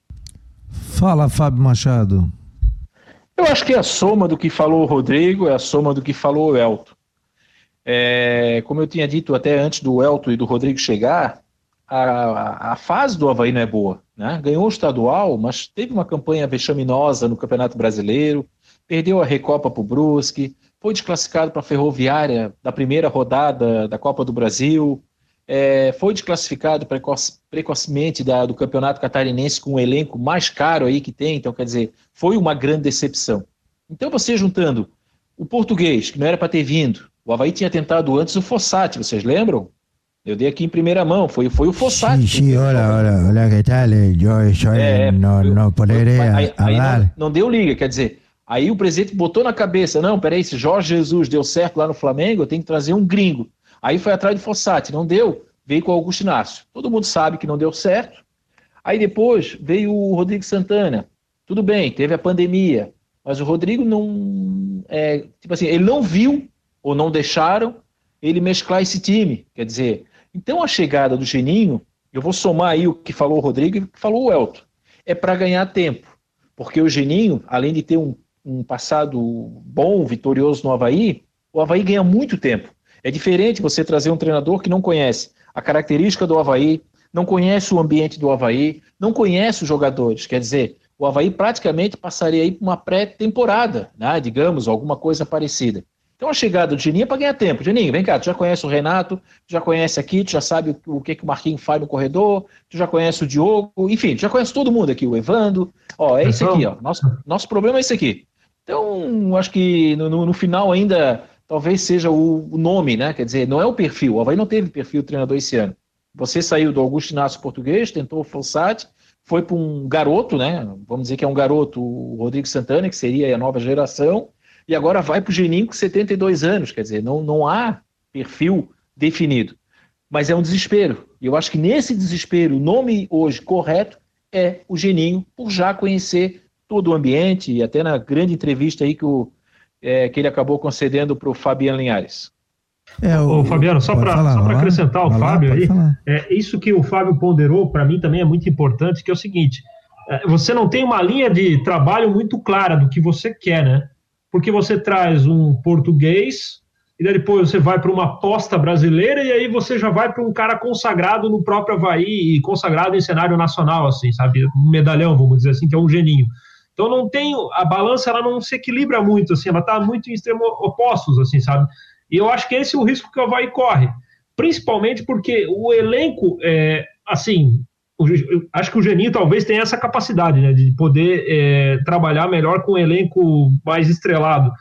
Fala, Fábio Machado. Eu acho que é a soma do que falou o Rodrigo, é a soma do que falou o Elton. É, como eu tinha dito até antes do Elton e do Rodrigo chegar, a, a fase do Havaí não é boa. Né? Ganhou o estadual, mas teve uma campanha vexaminosa no Campeonato Brasileiro, perdeu a Recopa para o Brusque, foi desclassificado para a Ferroviária da primeira rodada da Copa do Brasil, é, foi desclassificado precoce, precocemente da, do Campeonato Catarinense com o elenco mais caro aí que tem, então quer dizer, foi uma grande decepção. Então você juntando o português, que não era para ter vindo, o Havaí tinha tentado antes o Fossati, vocês lembram? Eu dei aqui em primeira mão, foi, foi o Fossati. Sim, sim, olha, olha, olha, que tal? Eu só é, não, eu, não poderia aí, aí não, não, deu liga, quer dizer, aí o presidente botou na cabeça, não, peraí, se Jorge Jesus deu certo lá no Flamengo, eu tenho que trazer um gringo. Aí foi atrás do Fossati, não deu, veio com o Augusto Inácio. Todo mundo sabe que não deu certo. Aí depois veio o Rodrigo Santana. Tudo bem, teve a pandemia, mas o Rodrigo não, é, tipo assim, ele não viu ou não deixaram ele mesclar esse time, quer dizer, então a chegada do Geninho, eu vou somar aí o que falou o Rodrigo e o que falou o Elton, é para ganhar tempo. Porque o Geninho, além de ter um, um passado bom, vitorioso no Havaí, o Havaí ganha muito tempo. É diferente você trazer um treinador que não conhece a característica do Havaí, não conhece o ambiente do Havaí, não conhece os jogadores. Quer dizer, o Havaí praticamente passaria aí por uma pré-temporada, né, digamos, alguma coisa parecida. Então a chegada do Geninho é para ganhar tempo. Geninho, vem cá, tu já conhece o Renato, tu já conhece aqui, tu já sabe o, que, que o Marquinhos faz no corredor, tu já conhece o Diogo, enfim, tu já conhece todo mundo aqui, o Evando. Ó, é isso aqui, ó. Nosso, nosso problema é esse aqui. Então, acho que no, no, no final ainda talvez seja o, o, nome, né? Quer dizer, não é o perfil. O Havaí não teve perfil treinador esse ano. Você saiu do Augusto Inácio português, tentou o Fossati, foi para um garoto, né? Vamos dizer que é um garoto, o Rodrigo Santana, que seria a nova geração, e agora vai para o Geninho com 72 anos, quer dizer, não, não há perfil definido. Mas é um desespero. E eu acho que nesse desespero, o nome hoje correto é o Geninho, por já conhecer todo o ambiente, e até na grande entrevista aí que, o, é, que ele acabou concedendo para o Fabiano Linhares. É, o, Ô, Fabiano, só para acrescentar o Fábio lá, aí, é, isso que o Fábio ponderou, para mim também é muito importante, que é o seguinte, é, você não tem uma linha de trabalho muito clara do que você quer, né? Porque você traz um português e depois você vai para uma aposta brasileira e aí você já vai para um cara consagrado no próprio Havaí e consagrado em cenário nacional, assim, sabe? Um medalhão, vamos dizer assim, que é um geninho. Então não tem a balança, ela não se equilibra muito, assim, ela está muito em extremos opostos, assim, sabe? E eu acho que esse é o risco que o Havaí corre, principalmente porque o elenco, é, assim, acho que o Geninho talvez tenha essa capacidade, né, de poder é, trabalhar melhor com um elenco mais estrelado.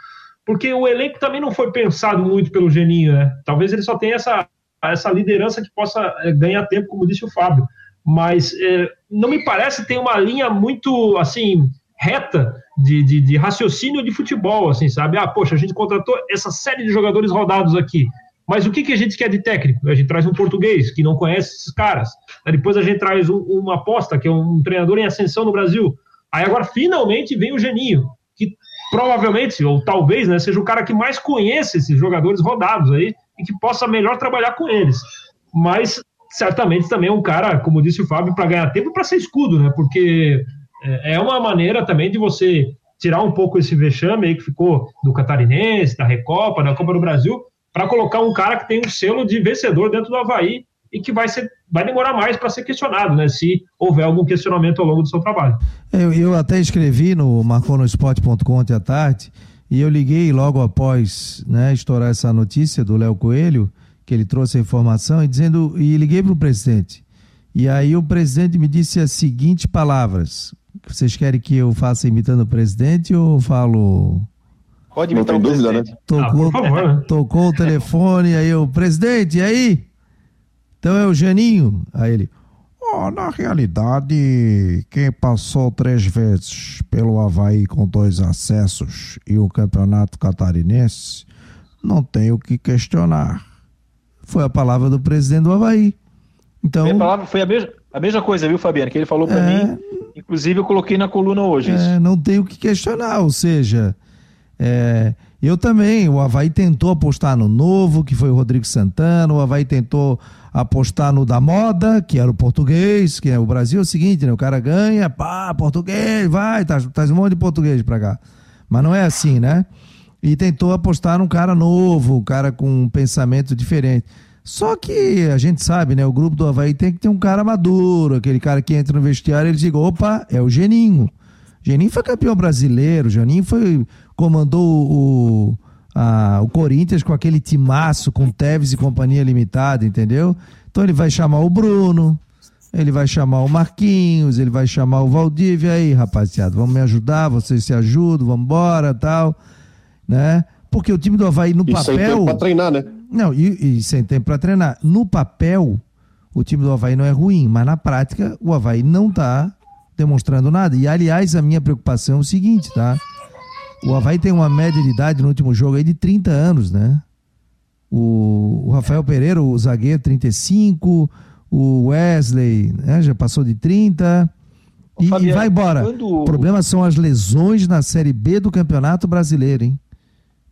Porque o elenco também não foi pensado muito pelo Geninho, né? Talvez ele só tenha essa, essa liderança que possa é, ganhar tempo, como disse o Fábio. Mas é, não me parece ter uma linha muito, assim, reta de, de, de raciocínio de futebol, assim, sabe? Ah, poxa, a gente contratou essa série de jogadores rodados aqui. Mas o que, que a gente quer de técnico? A gente traz um português que não conhece esses caras. Aí depois a gente traz um, uma aposta, que é um treinador em ascensão no Brasil. Aí agora finalmente vem o Geninho, que provavelmente, ou talvez, né, seja o cara que mais conhece esses jogadores rodados aí e que possa melhor trabalhar com eles. Mas certamente também é um cara, como disse o Fábio, para ganhar tempo para ser escudo, né? Porque é, é uma maneira também de você tirar um pouco esse vexame aí que ficou do Catarinense, da Recopa, da Copa do Brasil, para colocar um cara que tem um selo de vencedor dentro do Havaí e que vai, ser, vai demorar mais para ser questionado, né? Se houver algum questionamento ao longo do seu trabalho. Eu, eu até escrevi no marconosport.com ontem à tarde e eu liguei logo após né, estourar essa notícia do Léo Coelho, que ele trouxe a informação, e dizendo, e liguei para o presidente. E aí o presidente me disse as seguintes palavras. Vocês querem que eu faça imitando o presidente ou falo Pode imitar Não tem dúvida, né? Tocou, ah, favor, né? tocou o telefone, aí o presidente, e aí? Então é o Janinho. Aí ele, oh, na realidade, quem passou três vezes pelo Havaí com dois acessos e o campeonato catarinense, não tem o que questionar. Foi a palavra do presidente do Havaí. Então, Minha palavra foi a mesma, a mesma coisa, viu, Fabiano? Que ele falou para é, mim. Inclusive, eu coloquei na coluna hoje. É, não tem o que questionar, ou seja, é, eu também, o Havaí tentou apostar no novo, que foi o Rodrigo Santana, o Havaí tentou apostar no da moda, que era o português, que é o Brasil é o seguinte, né? O cara ganha, pá, português, vai, traz, traz um monte de português pra cá. Mas não é assim, né? E tentou apostar num cara novo, um cara com um pensamento diferente. Só que a gente sabe, né? O grupo do Havaí tem que ter um cara maduro, aquele cara que entra no vestiário e ele diz, opa, é o Geninho. Geninho foi campeão brasileiro, Geninho foi comandou o, a, o Corinthians com aquele timaço, com Tevez e companhia limitada, entendeu? Então ele vai chamar o Bruno, ele vai chamar o Marquinhos, ele vai chamar o Valdívia aí, rapaziada, vamos me ajudar, vocês se ajudam, vamos embora, tal, né? Porque o time do Havaí no e papel... sem tempo pra treinar, né? Não, e, e sem tempo pra treinar. No papel, o time do Havaí não é ruim, mas na prática o Havaí não tá demonstrando nada. E aliás, a minha preocupação é o seguinte, tá? O Havaí tem uma média de idade no último jogo aí de 30 anos, né? O, o Rafael Pereira, o zagueiro, 35. O Wesley né, já passou de 30. E, Fabiano, e vai embora. Quando... O problema são as lesões na Série B do Campeonato Brasileiro, hein?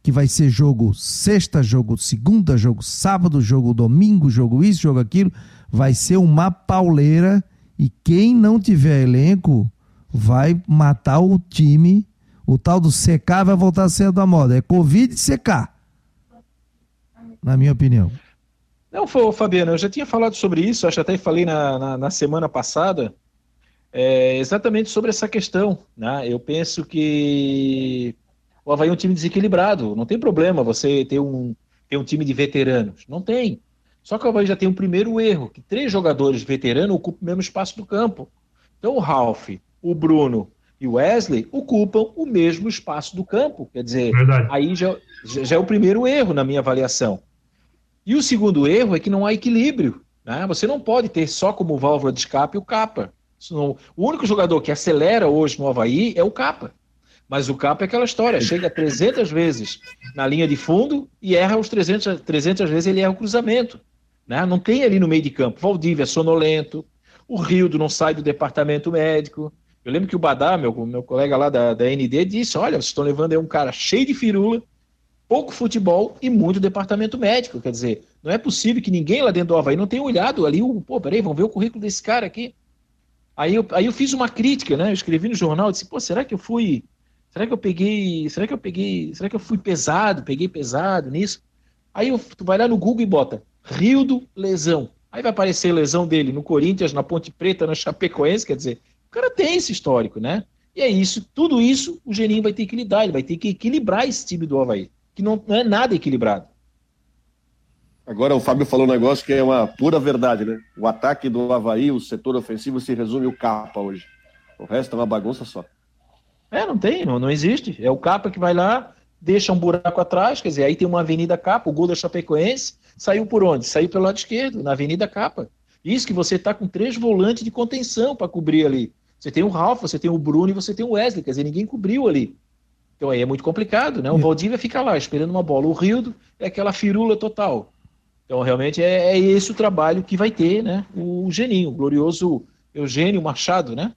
Que vai ser jogo sexta, jogo segunda, jogo sábado, jogo domingo, jogo isso, jogo aquilo. Vai ser uma pauleira. E quem não tiver elenco vai matar o time o tal do secar vai voltar a ser da moda. É Covid e secar. Na minha opinião. Não, Fabiano, eu já tinha falado sobre isso, acho que até falei na, na, na semana passada, é, exatamente sobre essa questão. Né? Eu penso que o Havaí é um time desequilibrado. Não tem problema você ter um, ter um time de veteranos. Não tem. Só que o Havaí já tem um primeiro erro, que três jogadores veteranos ocupam o mesmo espaço do campo. Então o Ralph, o Bruno e o Wesley ocupam o mesmo espaço do campo. Quer dizer, Verdade. aí já, já é o primeiro erro na minha avaliação. E o segundo erro é que não há equilíbrio. Né? Você não pode ter só como válvula de escape o Capa. o único jogador que acelera hoje no Havaí é o Capa. Mas o Capa é aquela história, chega 300 vezes na linha de fundo e erra os 300, 300 vezes ele erra o cruzamento. Né? Não tem ali no meio de campo. Valdívia é sonolento, o Rildo não sai do departamento médico. Eu lembro que o Badá, meu, meu colega lá da, da ND, disse: Olha, vocês estão levando aí um cara cheio de firula, pouco futebol e muito departamento médico. Quer dizer, não é possível que ninguém lá dentro do Havaí não tenha olhado ali, o, pô, peraí, vamos ver o currículo desse cara aqui. Aí eu, aí eu fiz uma crítica, né? Eu escrevi no jornal, disse, pô, será que eu fui. Será que eu peguei. Será que eu peguei. Será que eu fui pesado? Peguei pesado nisso? Aí eu, tu vai lá no Google e bota Rildo lesão. Aí vai aparecer lesão dele no Corinthians, na Ponte Preta, na Chapecoense, quer dizer, o cara tem esse histórico, né? E é isso, tudo isso o Geninho vai ter que lidar, ele vai ter que equilibrar esse time do Havaí que não, não é nada equilibrado. Agora o Fábio falou um negócio que é uma pura verdade, né? O ataque do Havaí, o setor ofensivo, se resume o capa hoje. O resto é uma bagunça só. É, não tem, não, não existe. É o capa que vai lá, deixa um buraco atrás, quer dizer, aí tem uma Avenida Capa, o gol da Chapecoense saiu por onde? Saiu pelo lado esquerdo, na Avenida Capa. Isso que você está com três volantes de contenção para cobrir ali. Você tem o Ralf, você tem o Bruno e você tem o Wesley, quer dizer, ninguém cobriu ali. Então aí é muito complicado, né? O Valdívia fica lá esperando uma bola. O Rildo é aquela firula total. Então realmente é, é esse o trabalho que vai ter, né? O Geninho, o glorioso Eugênio Machado, né?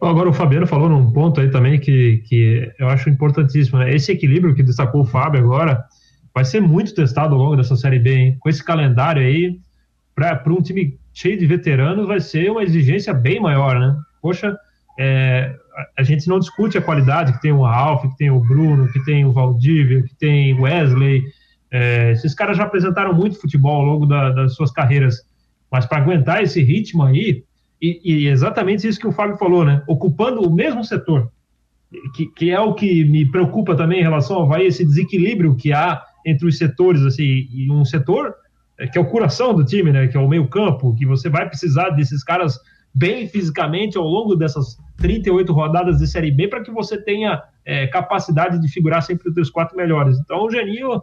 Agora o Fabiano falou num ponto aí também que, que eu acho importantíssimo, né? Esse equilíbrio que destacou o Fábio agora vai ser muito testado ao longo dessa Série B, hein? Com esse calendário aí, para um time cheio de veteranos, vai ser uma exigência bem maior, né? Poxa, é, a gente não discute a qualidade que tem o Ralph, que tem o Bruno, que tem o Valdívia, que tem o Wesley. É, esses caras já apresentaram muito futebol ao longo da, das suas carreiras, mas para aguentar esse ritmo aí, e, e, exatamente isso que o Fábio falou, né? Ocupando o mesmo setor, que, que é o que me preocupa também em relação ao Havaí, esse desequilíbrio que há entre os setores, assim, e um setor é, que é o coração do time, né? Que é o meio campo, que você vai precisar desses caras bem fisicamente ao longo dessas 38 rodadas de Série B para que você tenha é, capacidade de figurar sempre entre os quatro melhores. Então o Geninho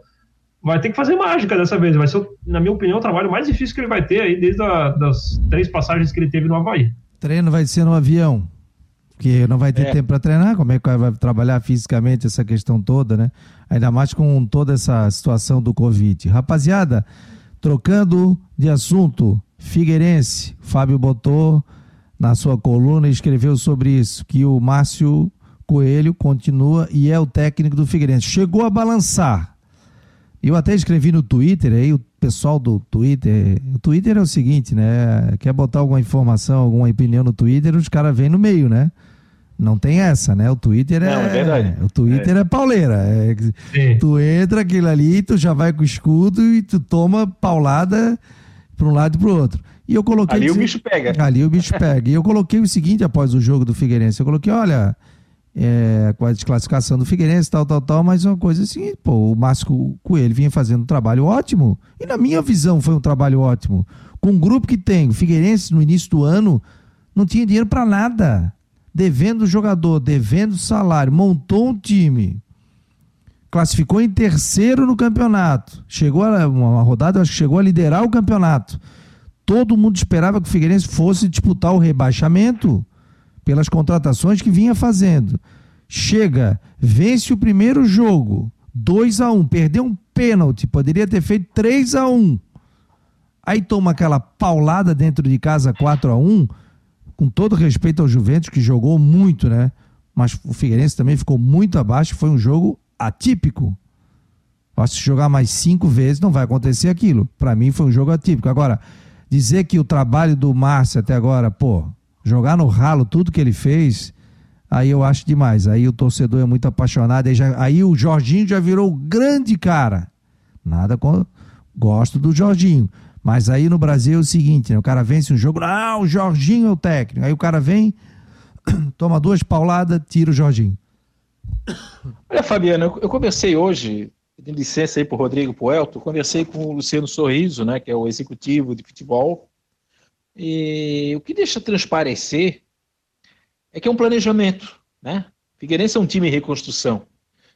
vai ter que fazer mágica dessa vez. Vai ser, na minha opinião, o trabalho mais difícil que ele vai ter aí desde a, das três passagens que ele teve no Havaí. Treino vai ser no avião, porque não vai ter é. tempo para treinar. Como é que vai trabalhar fisicamente essa questão toda, né? Ainda mais com toda essa situação do Covid. Rapaziada, trocando de assunto, Figueirense, Fábio botou na sua coluna escreveu sobre isso, que o Márcio Coelho continua e é o técnico do Figueirense. Chegou a balançar. Eu até escrevi no Twitter, aí o pessoal do Twitter, o Twitter é o seguinte, né? Quer botar alguma informação, alguma opinião no Twitter, os caras vêm no meio, né? Não tem essa, né? O Twitter é, Não, é verdade. o Twitter é, é pauleira. É, tu entra aquilo ali, tu já vai com o escudo e tu toma paulada para um lado e para o outro. E eu coloquei. Ali o bicho pega. Ali o bicho pega. E eu coloquei o seguinte após o jogo do Figueirense. Eu coloquei, olha, é, com a desclassificação do Figueirense, tal, tal, tal, mas uma coisa assim, pô, o Márcio Coelho vinha fazendo um trabalho ótimo. E na minha visão foi um trabalho ótimo. Com o grupo que tem, o Figueirense no início do ano não tinha dinheiro para nada. Devendo jogador, devendo salário, montou um time. Classificou em terceiro no campeonato. Chegou a uma rodada, acho que chegou a liderar o campeonato todo mundo esperava que o Figueirense fosse disputar o rebaixamento pelas contratações que vinha fazendo. Chega, vence o primeiro jogo, 2 a 1 um, perdeu um pênalti, poderia ter feito 3 a 1 Aí toma aquela paulada dentro de casa 4 a 1 com todo respeito ao Juventus, que jogou muito, né? Mas o Figueirense também ficou muito abaixo, foi um jogo atípico. Se jogar mais cinco vezes não vai acontecer aquilo. Para mim foi um jogo atípico. Agora, dizer que o trabalho do Márcio até agora, pô, jogar no ralo tudo que ele fez, aí eu acho demais. Aí o torcedor é muito apaixonado. Aí, já, aí o Jorginho já virou grande cara. Nada com. Gosto do Jorginho. Mas aí no Brasil é o seguinte, né? O cara vence um jogo, ah, o Jorginho é o técnico. Aí o cara vem, toma duas pauladas, tira o Jorginho. Olha, Fabiano, eu, eu conversei hoje, pedindo licença aí para o Rodrigo Puelto, conversei com o Luciano Sorriso, né, que é o executivo de futebol, e o que deixa transparecer é que é um planejamento, né? Figueirense é um time em reconstrução.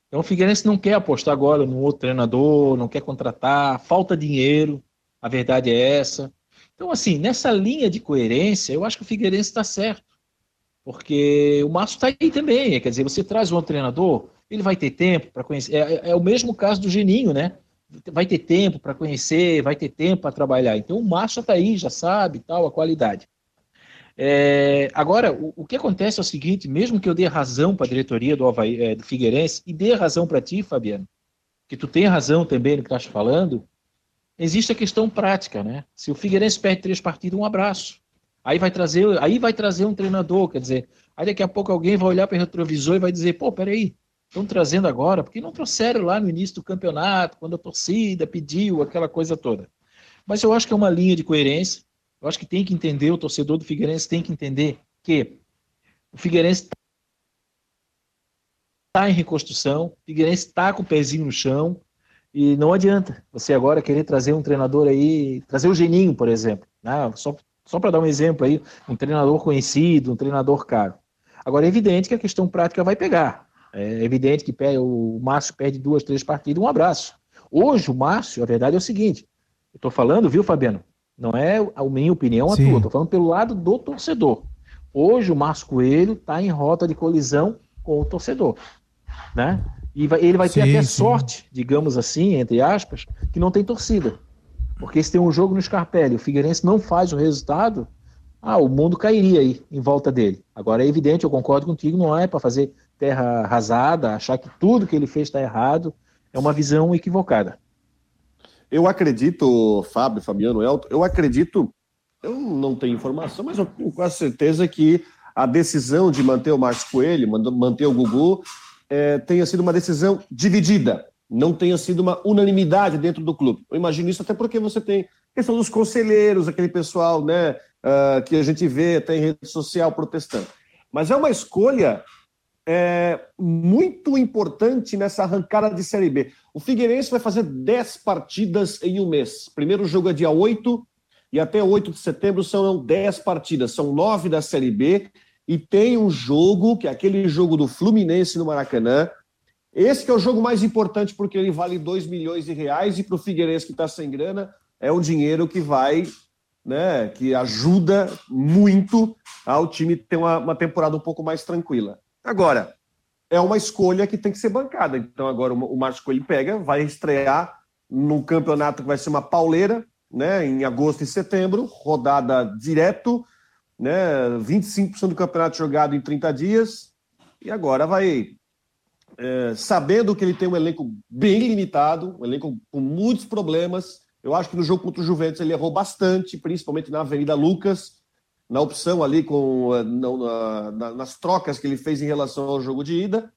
Então o Figueirense não quer apostar agora no outro treinador, não quer contratar, falta dinheiro, a verdade é essa. Então, assim, nessa linha de coerência, eu acho que o Figueirense está certo. Porque o Márcio está aí também. Quer dizer, você traz um treinador, ele vai ter tempo para conhecer. É, é, é, o mesmo caso do Geninho, né? Vai ter tempo para conhecer, vai ter tempo para trabalhar. Então o Márcio está aí, já sabe, tal, a qualidade. É, agora, o, o, que acontece é o seguinte: mesmo que eu dê razão para a diretoria do, Havaí, é, do Figueirense e dê razão para ti, Fabiano, que tu tem razão também no que estás falando, existe a questão prática, né? Se o Figueirense perde três partidas, um abraço. Aí vai trazer, aí vai trazer um treinador, quer dizer, aí daqui a pouco alguém vai olhar para o retrovisor e vai dizer, pô, peraí, estão trazendo agora, porque não trouxeram lá no início do campeonato, quando a torcida pediu, aquela coisa toda. Mas eu acho que é uma linha de coerência, eu acho que tem que entender, o torcedor do Figueirense tem que entender que o Figueirense está em reconstrução, o Figueirense está com o pezinho no chão, e não adianta você agora querer trazer um treinador aí, trazer o Geninho, por exemplo, né? só só para dar um exemplo aí, um treinador conhecido, um treinador caro. Agora, é evidente que a questão prática vai pegar. É evidente que o Márcio perde duas, três partidas, um abraço. Hoje, o Márcio, a verdade é o seguinte: eu estou falando, viu, Fabiano? Não é a minha opinião a Sim. tua, estou falando pelo lado do torcedor. Hoje, o Márcio Coelho está em rota de colisão com o torcedor. Né? E vai, ele vai sim, ter até sim. sorte, digamos assim, entre aspas, que não tem torcida. Porque se tem um jogo no Scarpelli, o Figueirense não faz o resultado, ah, o mundo cairia aí em volta dele. Agora é evidente, eu concordo contigo, não é para fazer terra arrasada, achar que tudo que ele fez está errado, é uma visão equivocada. Eu acredito, Fábio, Fabiano, Elton, eu acredito, eu não tenho informação, mas eu tenho quase certeza que a decisão de manter o Márcio Coelho, manter o Gugu, é, tenha sido uma decisão dividida não tenha sido uma unanimidade dentro do clube. Eu imagino isso até porque você tem questão dos conselheiros, aquele pessoal né, uh, que a gente vê até em rede social protestando. Mas é uma escolha é, muito importante nessa arrancada de Série B. O Figueirense vai fazer 10 partidas em um mês. Primeiro jogo é dia 8 e até 8 de setembro são 10 partidas. São 9 da Série B e tem um jogo, que é aquele jogo do Fluminense no Maracanã, esse que é o jogo mais importante porque ele vale 2 milhões de reais e para o Figueirense que está sem grana é um dinheiro que vai, né, que ajuda muito ao time ter uma, uma temporada um pouco mais tranquila. Agora, é uma escolha que tem que ser bancada. Então agora o Márcio Coelho pega, vai estrear num campeonato que vai ser uma pauleira, né, em agosto e setembro, rodada direto, né, 25% do campeonato jogado em 30 dias, e agora vai é, sabendo que ele tem um elenco bem limitado, um elenco com muitos problemas. Eu acho que no jogo contra o Juventus ele errou bastante, principalmente na Avenida Lucas, na opção ali, com, é, na, na, nas trocas que ele fez em relação ao jogo de ida.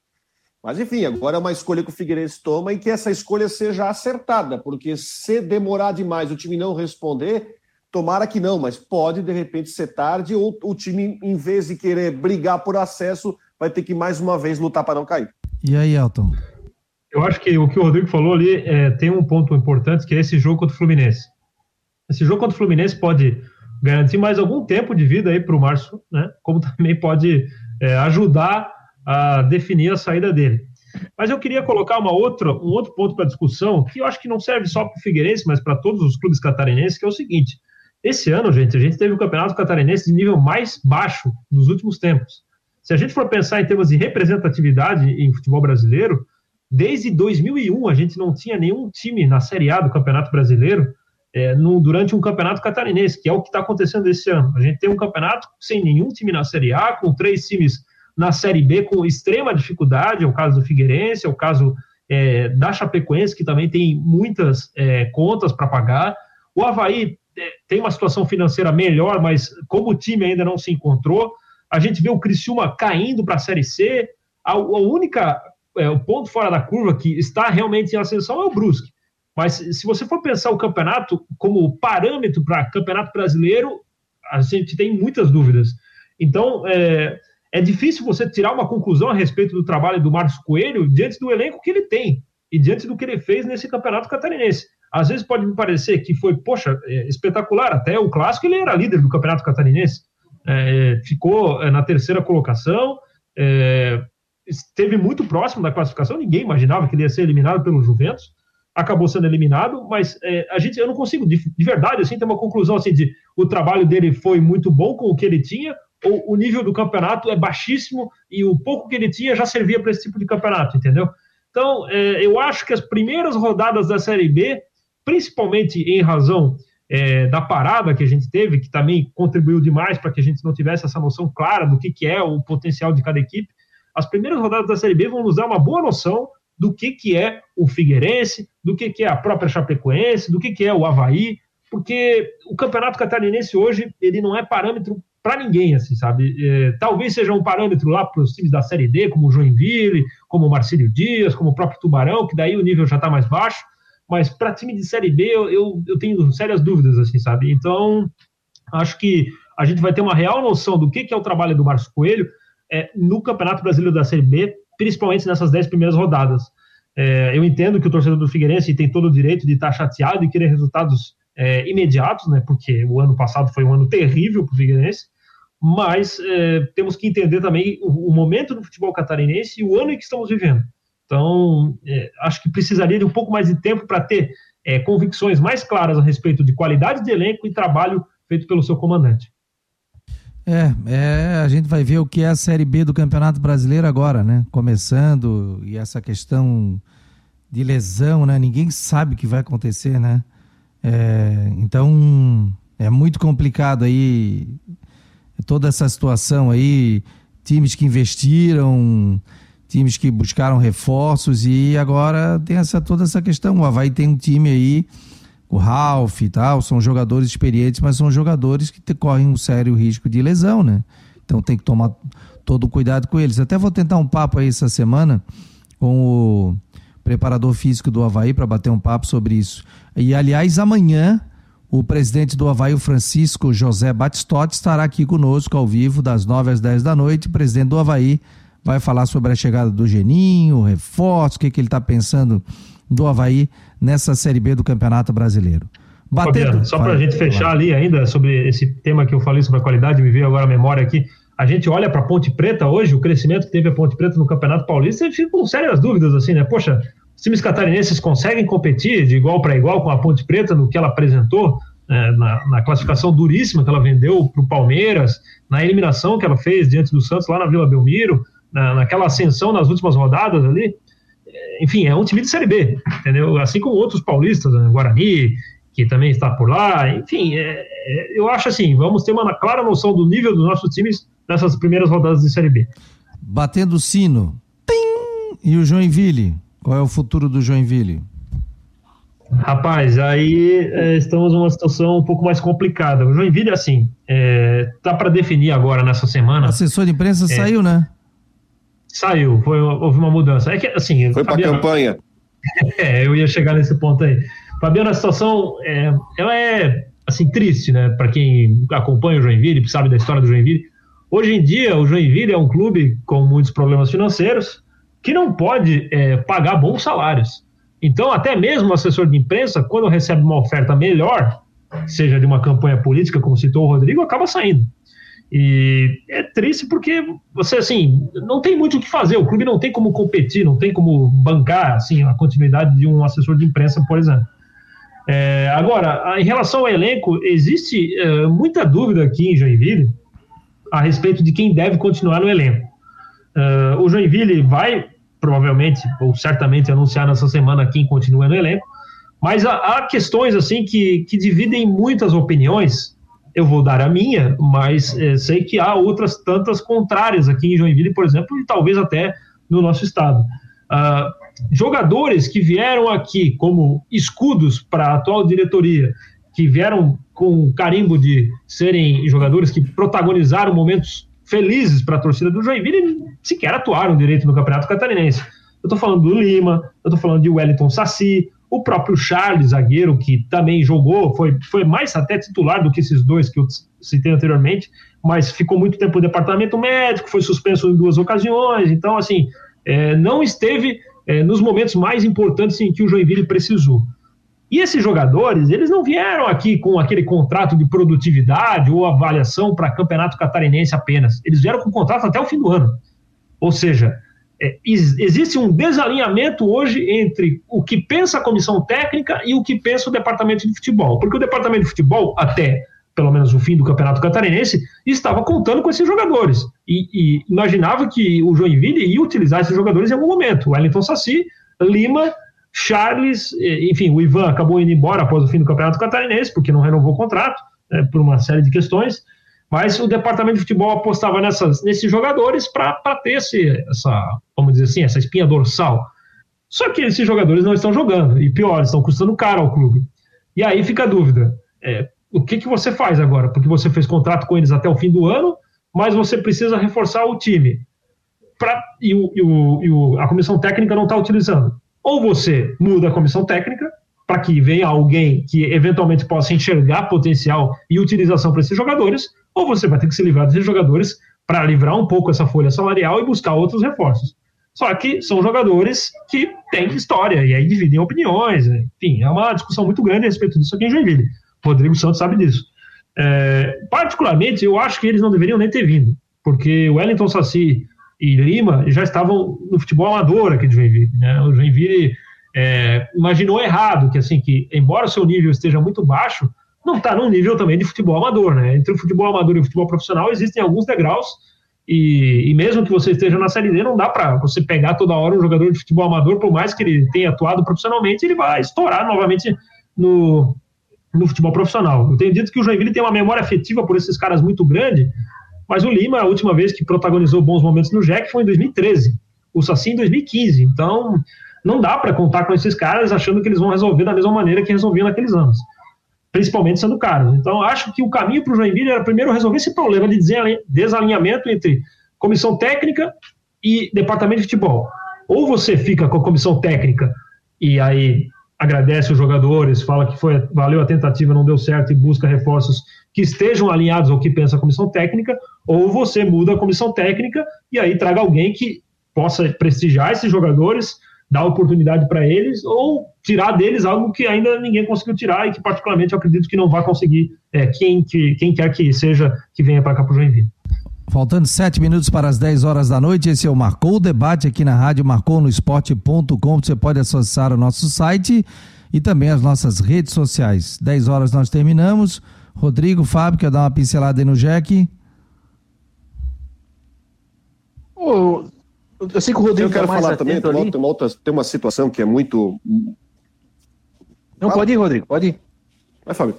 Mas enfim, agora é uma escolha que o Figueirense toma e que essa escolha seja acertada, porque se demorar demais o time não responder, tomara que não, mas pode de repente ser tarde ou o time, em vez de querer brigar por acesso, vai ter que mais uma vez lutar para não cair. E aí, Elton? Eu acho que o que o Rodrigo falou ali é, tem um ponto importante, que é esse jogo contra o Fluminense. Esse jogo contra o Fluminense pode garantir mais algum tempo de vida aí para o Márcio, né? Como também pode é, ajudar a definir a saída dele. Mas eu queria colocar uma outra, um outro ponto para discussão, que eu acho que não serve só para o Figueirense, mas para todos os clubes catarinenses, que é o seguinte: esse ano, gente, a gente teve o campeonato catarinense de nível mais baixo dos últimos tempos. Se a gente for pensar em termos de representatividade em futebol brasileiro, desde 2001 a gente não tinha nenhum time na Série A do Campeonato Brasileiro é, no, durante um campeonato catarinense, que é o que está acontecendo esse ano. A gente tem um campeonato sem nenhum time na Série A, com três times na Série B com extrema dificuldade, é o caso do Figueirense, é o caso é, da Chapecoense, que também tem muitas é, contas para pagar. O Havaí é, tem uma situação financeira melhor, mas como o time ainda não se encontrou, a gente vê o Criciúma caindo para a Série C. A, a única, é, o ponto fora da curva que está realmente em ascensão é o Brusque. Mas se você for pensar o campeonato como parâmetro para campeonato brasileiro, a gente tem muitas dúvidas. Então, é, é difícil você tirar uma conclusão a respeito do trabalho do Marcos Coelho diante do elenco que ele tem e diante do que ele fez nesse campeonato catarinense. Às vezes pode me parecer que foi, poxa, é, espetacular. Até o clássico ele era líder do campeonato catarinense, é, ficou é, na terceira colocação, é, esteve muito próximo da classificação. Ninguém imaginava que ele ia ser eliminado pelo Juventus. Acabou sendo eliminado, mas é, a gente, eu não consigo, de, de, verdade, assim, ter uma conclusão assim de o trabalho dele foi muito bom com o que ele tinha, ou o nível do campeonato é baixíssimo e o pouco que ele tinha já servia para esse tipo de campeonato, entendeu? Então, é, eu acho que as primeiras rodadas da Série B principalmente em razão é, da parada que a gente teve, que também contribuiu demais para que a gente não tivesse essa noção clara do que, que é o potencial de cada equipe. As primeiras rodadas da Série B vão nos dar uma boa noção do que, que é o Figueirense, do que, que é a própria Chapecoense, do que, que é o Havaí, porque o Campeonato Catarinense hoje ele não é parâmetro para ninguém, assim, sabe? É, talvez seja um parâmetro lá para os times da Série D, como o Joinville, como o Marcílio Dias, como o próprio Tubarão, que daí o nível já está mais baixo mas para time de Série B eu, eu, eu, tenho sérias dúvidas, assim, sabe? Então, acho que a gente vai ter uma real noção do que, que é o trabalho do Marcos Coelho é, no Campeonato Brasileiro da Série B, principalmente nessas dez primeiras rodadas. É, eu entendo que o torcedor do Figueirense tem todo o direito de estar chateado e querer resultados é, imediatos, né? Porque o ano passado foi um ano terrível para o Figueirense, mas é, temos que entender também o, o momento do futebol catarinense e o ano em que estamos vivendo. Então, é, acho que precisaria de um pouco mais de tempo para ter é, convicções mais claras a respeito de qualidade de elenco e trabalho feito pelo seu comandante. É, é, a gente vai ver o que é a Série B do Campeonato Brasileiro agora, né? Começando, e essa questão de lesão, né? Ninguém sabe o que vai acontecer, né? É, então, é muito complicado aí toda essa situação aí, times que investiram, times que buscaram reforços e agora tem essa toda essa questão. O Havaí tem um time aí, o Ralph e tal, são jogadores experientes, mas são jogadores que correm um sério risco de lesão, né? Então tem que tomar todo o cuidado com eles. Até vou tentar um papo aí essa semana com o preparador físico do Havaí para bater um papo sobre isso. E aliás, amanhã o presidente do Havaí, o Francisco José Batistotti, estará aqui conosco ao vivo das 9 às 10 da noite, presidente do Havaí vai falar sobre a chegada do Geninho, reforço, o que, que ele está pensando do Havaí nessa Série B do Campeonato Brasileiro. Batendo, Fabiano, só para a gente fechar ali ainda sobre esse tema que eu falei sobre a qualidade, me veio agora a memória aqui. A gente olha para a Ponte Preta hoje, o crescimento que teve a Ponte Preta no Campeonato Paulista, e fica com sérias dúvidas, assim, né? Poxa, os times catarinenses conseguem competir de igual para igual com a Ponte Preta no que ela apresentou, né, na, na, classificação duríssima que ela vendeu para o Palmeiras, na eliminação que ela fez diante do Santos lá na Vila Belmiro na, naquela ascensão nas últimas rodadas ali, enfim, é um time de Série B, entendeu? Assim como outros paulistas, né? Guarani, que também está por lá, enfim, é, é, eu acho assim, vamos ter uma clara noção do nível dos nossos times nessas primeiras rodadas de Série B. Batendo o sino, Tim! e o Joinville, qual é o futuro do Joinville? Rapaz, aí é, estamos numa situação um pouco mais complicada. O Joinville, assim, é, tá para definir agora nessa semana. O assessor de imprensa é, saiu, né? Saiu, foi, houve uma mudança. É que, assim, foi para a campanha. É, eu ia chegar nesse ponto aí. Fabiano, a situação é, ela é assim triste, né? Para quem acompanha o Joinville, sabe da história do Joinville. Hoje em dia, o Joinville é um clube com muitos problemas financeiros que não pode é, pagar bons salários. Então, até mesmo o assessor de imprensa, quando recebe uma oferta melhor, seja de uma campanha política, como citou o Rodrigo, acaba saindo. E é triste porque você, assim, não tem muito o que fazer. O clube não tem como competir, não tem como bancar, assim, a continuidade de um assessor de imprensa, por exemplo. É, agora, em relação ao elenco, existe é, muita dúvida aqui em Joinville a respeito de quem deve continuar no elenco. É, o Joinville vai, provavelmente, ou certamente, anunciar nessa semana quem continua no elenco, mas há, há questões, assim, que, que dividem muitas opiniões eu vou dar a minha, mas é, sei que há outras tantas contrárias aqui em Joinville, por exemplo, e talvez até no nosso estado. Uh, jogadores que vieram aqui como escudos para a atual diretoria, que vieram com carimbo de serem jogadores que protagonizaram momentos felizes para a torcida do Joinville, sequer atuaram direito no Campeonato Catarinense. Eu estou falando do Lima, eu estou falando de Wellington Saci, o próprio Charles, zagueiro, que também jogou, foi, foi mais até titular do que esses dois que eu citei anteriormente, mas ficou muito tempo no departamento médico, foi suspenso em duas ocasiões, então, assim, é, não esteve é, nos momentos mais importantes em que o Joinville precisou. E esses jogadores, eles não vieram aqui com aquele contrato de produtividade ou avaliação para campeonato catarinense apenas. Eles vieram com contrato até o fim do ano. Ou seja, é, existe um desalinhamento hoje entre o que pensa a comissão técnica e o que pensa o departamento de futebol. Porque o departamento de futebol, até pelo menos o fim do campeonato catarinense, estava contando com esses jogadores. E, e imaginava que o Joinville ia utilizar esses jogadores em algum momento. Wellington Saci, Lima Charles, enfim, o Ivan acabou indo embora após o fim do Campeonato Catarinense, porque não renovou o contrato, né, por uma série de questões, mas o departamento de futebol apostava nessas, nesses jogadores para ter esse, essa, vamos dizer assim, essa espinha dorsal. Só que esses jogadores não estão jogando, e pior, estão custando caro ao clube. E aí fica a dúvida: é, o que, que você faz agora? Porque você fez contrato com eles até o fim do ano, mas você precisa reforçar o time. Pra, e, o, e, o, e o, a comissão técnica não está utilizando. Ou você muda a comissão técnica para que venha alguém que eventualmente possa enxergar potencial e utilização para esses jogadores, ou você vai ter que se livrar desses jogadores para livrar um pouco essa folha salarial e buscar outros reforços. Só que são jogadores que têm história e aí dividem opiniões, enfim, é uma discussão muito grande a respeito disso aqui em Joinville. Rodrigo Santos sabe disso. É, particularmente, eu acho que eles não deveriam nem ter vindo, porque o Wellington Saci e Lima já estavam no futebol amador aqui de Joinville. Né? O Joinville é, imaginou errado que, assim, que embora o seu nível esteja muito baixo, não está num nível também de futebol amador. Né? Entre o futebol amador e o futebol profissional existem alguns degraus e, e, mesmo que você esteja na Série D, não dá para você pegar toda hora um jogador de futebol amador, por mais que ele tenha atuado profissionalmente, ele vai estourar novamente no, no futebol profissional. Eu tenho dito que o Joinville tem uma memória afetiva por esses caras muito grande, mas o Lima, a última vez que protagonizou bons momentos no Jack foi em 2013. O Saci em 2015. Então, não dá para contar com esses caras achando que eles vão resolver da mesma maneira que resolviam naqueles anos. Principalmente sendo caros. Então, acho que o caminho para o Joinville era primeiro resolver esse problema de desalinhamento entre comissão técnica e departamento de futebol. Ou você fica com a comissão técnica e aí agradece os jogadores, fala que foi valeu a tentativa, não deu certo e busca reforços que estejam alinhados ao que pensa a comissão técnica, ou você muda a comissão técnica e aí traga alguém que possa prestigiar esses jogadores, dar oportunidade para eles, ou tirar deles algo que ainda ninguém conseguiu tirar e que particularmente eu acredito que não vai conseguir é, quem, que, quem quer que seja que venha para cá para o Joinville. Faltando sete minutos para as 10 horas da noite, esse é o Marcou o Debate aqui na rádio marconosport.com. Você pode acessar o nosso site e também as nossas redes sociais. 10 horas nós terminamos. Rodrigo, Fábio, quer dar uma pincelada aí no Jack? Oh, eu sei que o Rodrigo eu quero tá falar também, tem uma, tem uma, outra, tem uma situação que é muito. Não, Fala. pode ir, Rodrigo, pode ir. Vai, Fábio.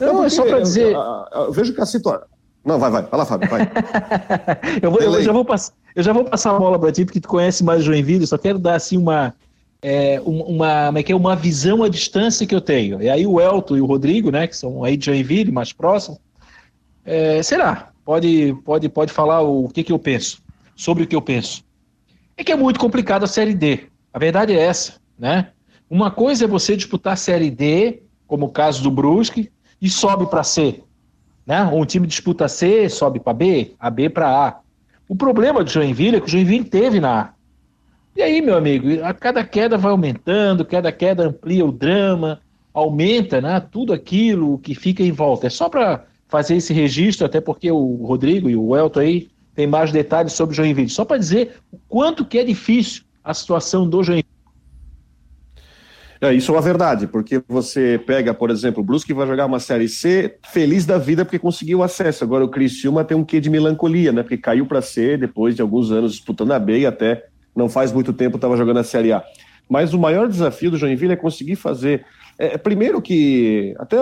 Não, não é só para dizer. Eu, eu, eu, vejo que a situação. Não, vai, vai. Vai lá, Fábio, vai. eu, vou, eu, já vou pass... eu já vou passar a bola para ti, porque tu conhece mais Joinville, só quero dar assim uma, é, uma, é que é, uma visão à distância que eu tenho. E aí o Elton e o Rodrigo, né, que são aí de Joinville, mais próximos, é, será? Pode, pode, pode falar o que, que eu penso, sobre o que eu penso. É que é muito complicado a Série D. A verdade é essa, né? Uma coisa é você disputar a Série D, como o caso do Brusque, e sobe para C. Né? Um time disputa C, sobe para B, a B para A. O problema do Joinville é que o Joinville teve na A. E aí, meu amigo, a cada queda vai aumentando, cada queda amplia o drama, aumenta né, tudo aquilo que fica em volta. É só para fazer esse registro, até porque o Rodrigo e o Elton aí tem mais detalhes sobre o Joinville. Só para dizer o quanto que é difícil a situação do Joinville. É, isso é uma verdade, porque você pega, por exemplo, o Brusque vai jogar uma Série C feliz da vida porque conseguiu acesso. Agora o Criciúma tem um quê de melancolia, né? Porque caiu para C depois de alguns anos disputando a B e até não faz muito tempo estava jogando a Série A. Mas o maior desafio do Joinville é conseguir fazer. É, primeiro que. Até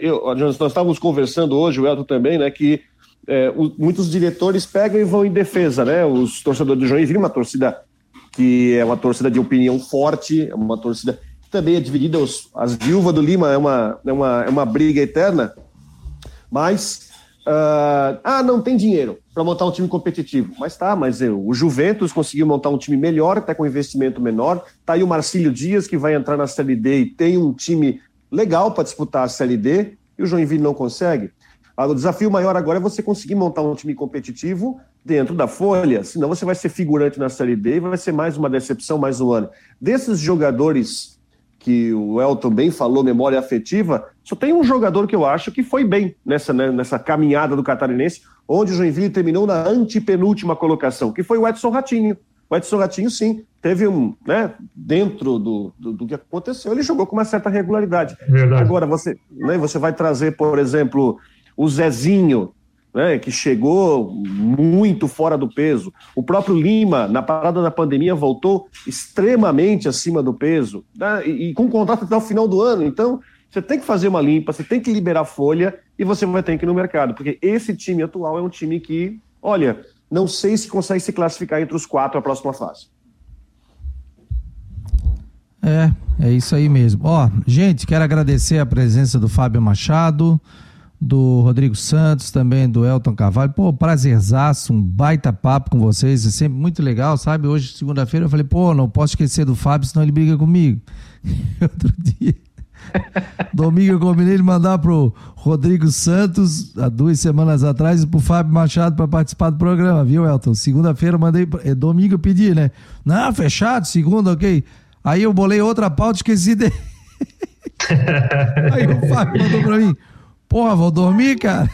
eu, nós estávamos conversando hoje, o Elton também, né? Que é, o, muitos diretores pegam e vão em defesa, né? Os torcedores do Joinville, uma torcida que é uma torcida de opinião forte, é uma torcida que também é dividida. Os, as viúvas do Lima é uma, é, uma, é uma briga eterna, mas Uh, ah, não tem dinheiro para montar um time competitivo. Mas tá, mas eu, o Juventus conseguiu montar um time melhor, até com investimento menor. Tá aí o Marcílio Dias, que vai entrar na Série D e tem um time legal para disputar a Série D, e o Joinville não consegue. O desafio maior agora é você conseguir montar um time competitivo dentro da folha, senão você vai ser figurante na Série B e vai ser mais uma decepção, mais um ano. Desses jogadores que o Elton bem falou, memória afetiva, só tem um jogador que eu acho que foi bem nessa, né, nessa caminhada do Catarinense, onde o Joinville terminou na antepenúltima colocação, que foi o Edson Ratinho. O Edson Ratinho, sim, teve um, né, dentro do, do, do, que aconteceu, ele jogou com uma certa regularidade. Verdade. Agora, você, né, você vai trazer, por exemplo, o Zezinho, né, que chegou muito fora do peso. O próprio Lima, na parada da pandemia, voltou extremamente acima do peso, né, e, com contrato até o final do ano. Então, você tem que fazer uma limpa, você tem que liberar folha e você vai ter que ir no mercado, porque esse time atual é um time que, olha, não sei se consegue se classificar entre os quatro a próxima fase. É, é isso aí mesmo. Ó, gente, quero agradecer a presença do Fábio Machado do Rodrigo Santos, também do Elton Carvalho. Pô, prazerzaço, um baita papo com vocês, é sempre muito legal, sabe? Hoje, segunda-feira, eu falei, pô, não posso esquecer do Fábio, senão ele briga comigo. Outro dia. Domingo eu combinei ele mandar pro Rodrigo Santos, há duas semanas atrás, e pro Fábio Machado para participar do programa, viu, Elton? Segunda-feira eu mandei, é, domingo eu pedi, né? Não, fechado, segunda, ok. Aí eu bolei outra pauta, esqueci dele. Aí o Fábio mandou pra mim. Porra, vou dormir, cara.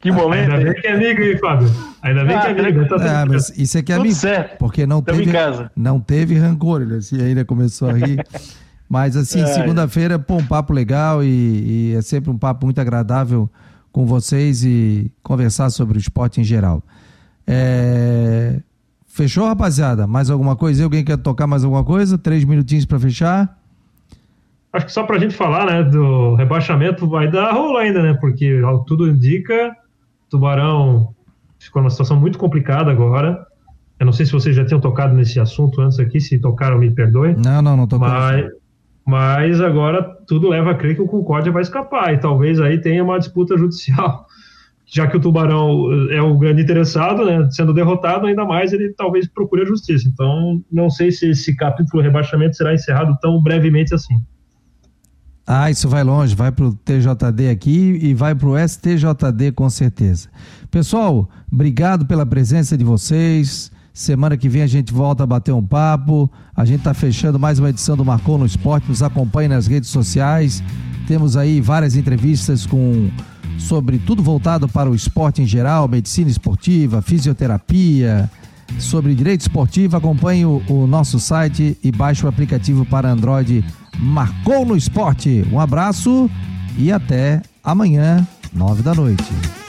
Que momento. Ainda bem que é amigo, hein, Fábio? Ainda bem que é amigo. Tá ah, mas isso aqui é amigo. Certo. Porque não teve, não teve rancor. Ele assim, ainda começou a rir. Mas assim, é. segunda-feira, pô, um papo legal e, e, é sempre um papo muito agradável com vocês e conversar sobre o esporte em geral. É... Fechou, rapaziada? Mais alguma coisa? Alguém quer tocar mais alguma coisa? Três minutinhos para fechar. Acho que só para a gente falar, né, do rebaixamento vai dar rolo ainda, né? Porque tudo indica, Tubarão ficou numa situação muito complicada agora. Eu não sei se vocês já tinham tocado nesse assunto antes aqui, se tocaram, me perdoem. Não, não, não tocou. Mas, mas agora tudo leva a crer que o Concórdia vai escapar e talvez aí tenha uma disputa judicial. Já que o Tubarão é o grande interessado, né, sendo derrotado, ainda mais ele talvez procure a justiça. Então, não sei se esse capítulo rebaixamento será encerrado tão brevemente assim. Ah, isso vai longe, vai para o TJD aqui e vai para o STJD com certeza. Pessoal, obrigado pela presença de vocês. Semana que vem a gente volta a bater um papo. A gente está fechando mais uma edição do Marcou no Esporte. Nos acompanhe nas redes sociais. Temos aí várias entrevistas com sobre tudo voltado para o esporte em geral, medicina esportiva, fisioterapia, sobre direito esportivo. Acompanhe o, o nosso site e baixe o aplicativo para Android Marcou no Esporte. Um abraço e até amanhã, nove da noite.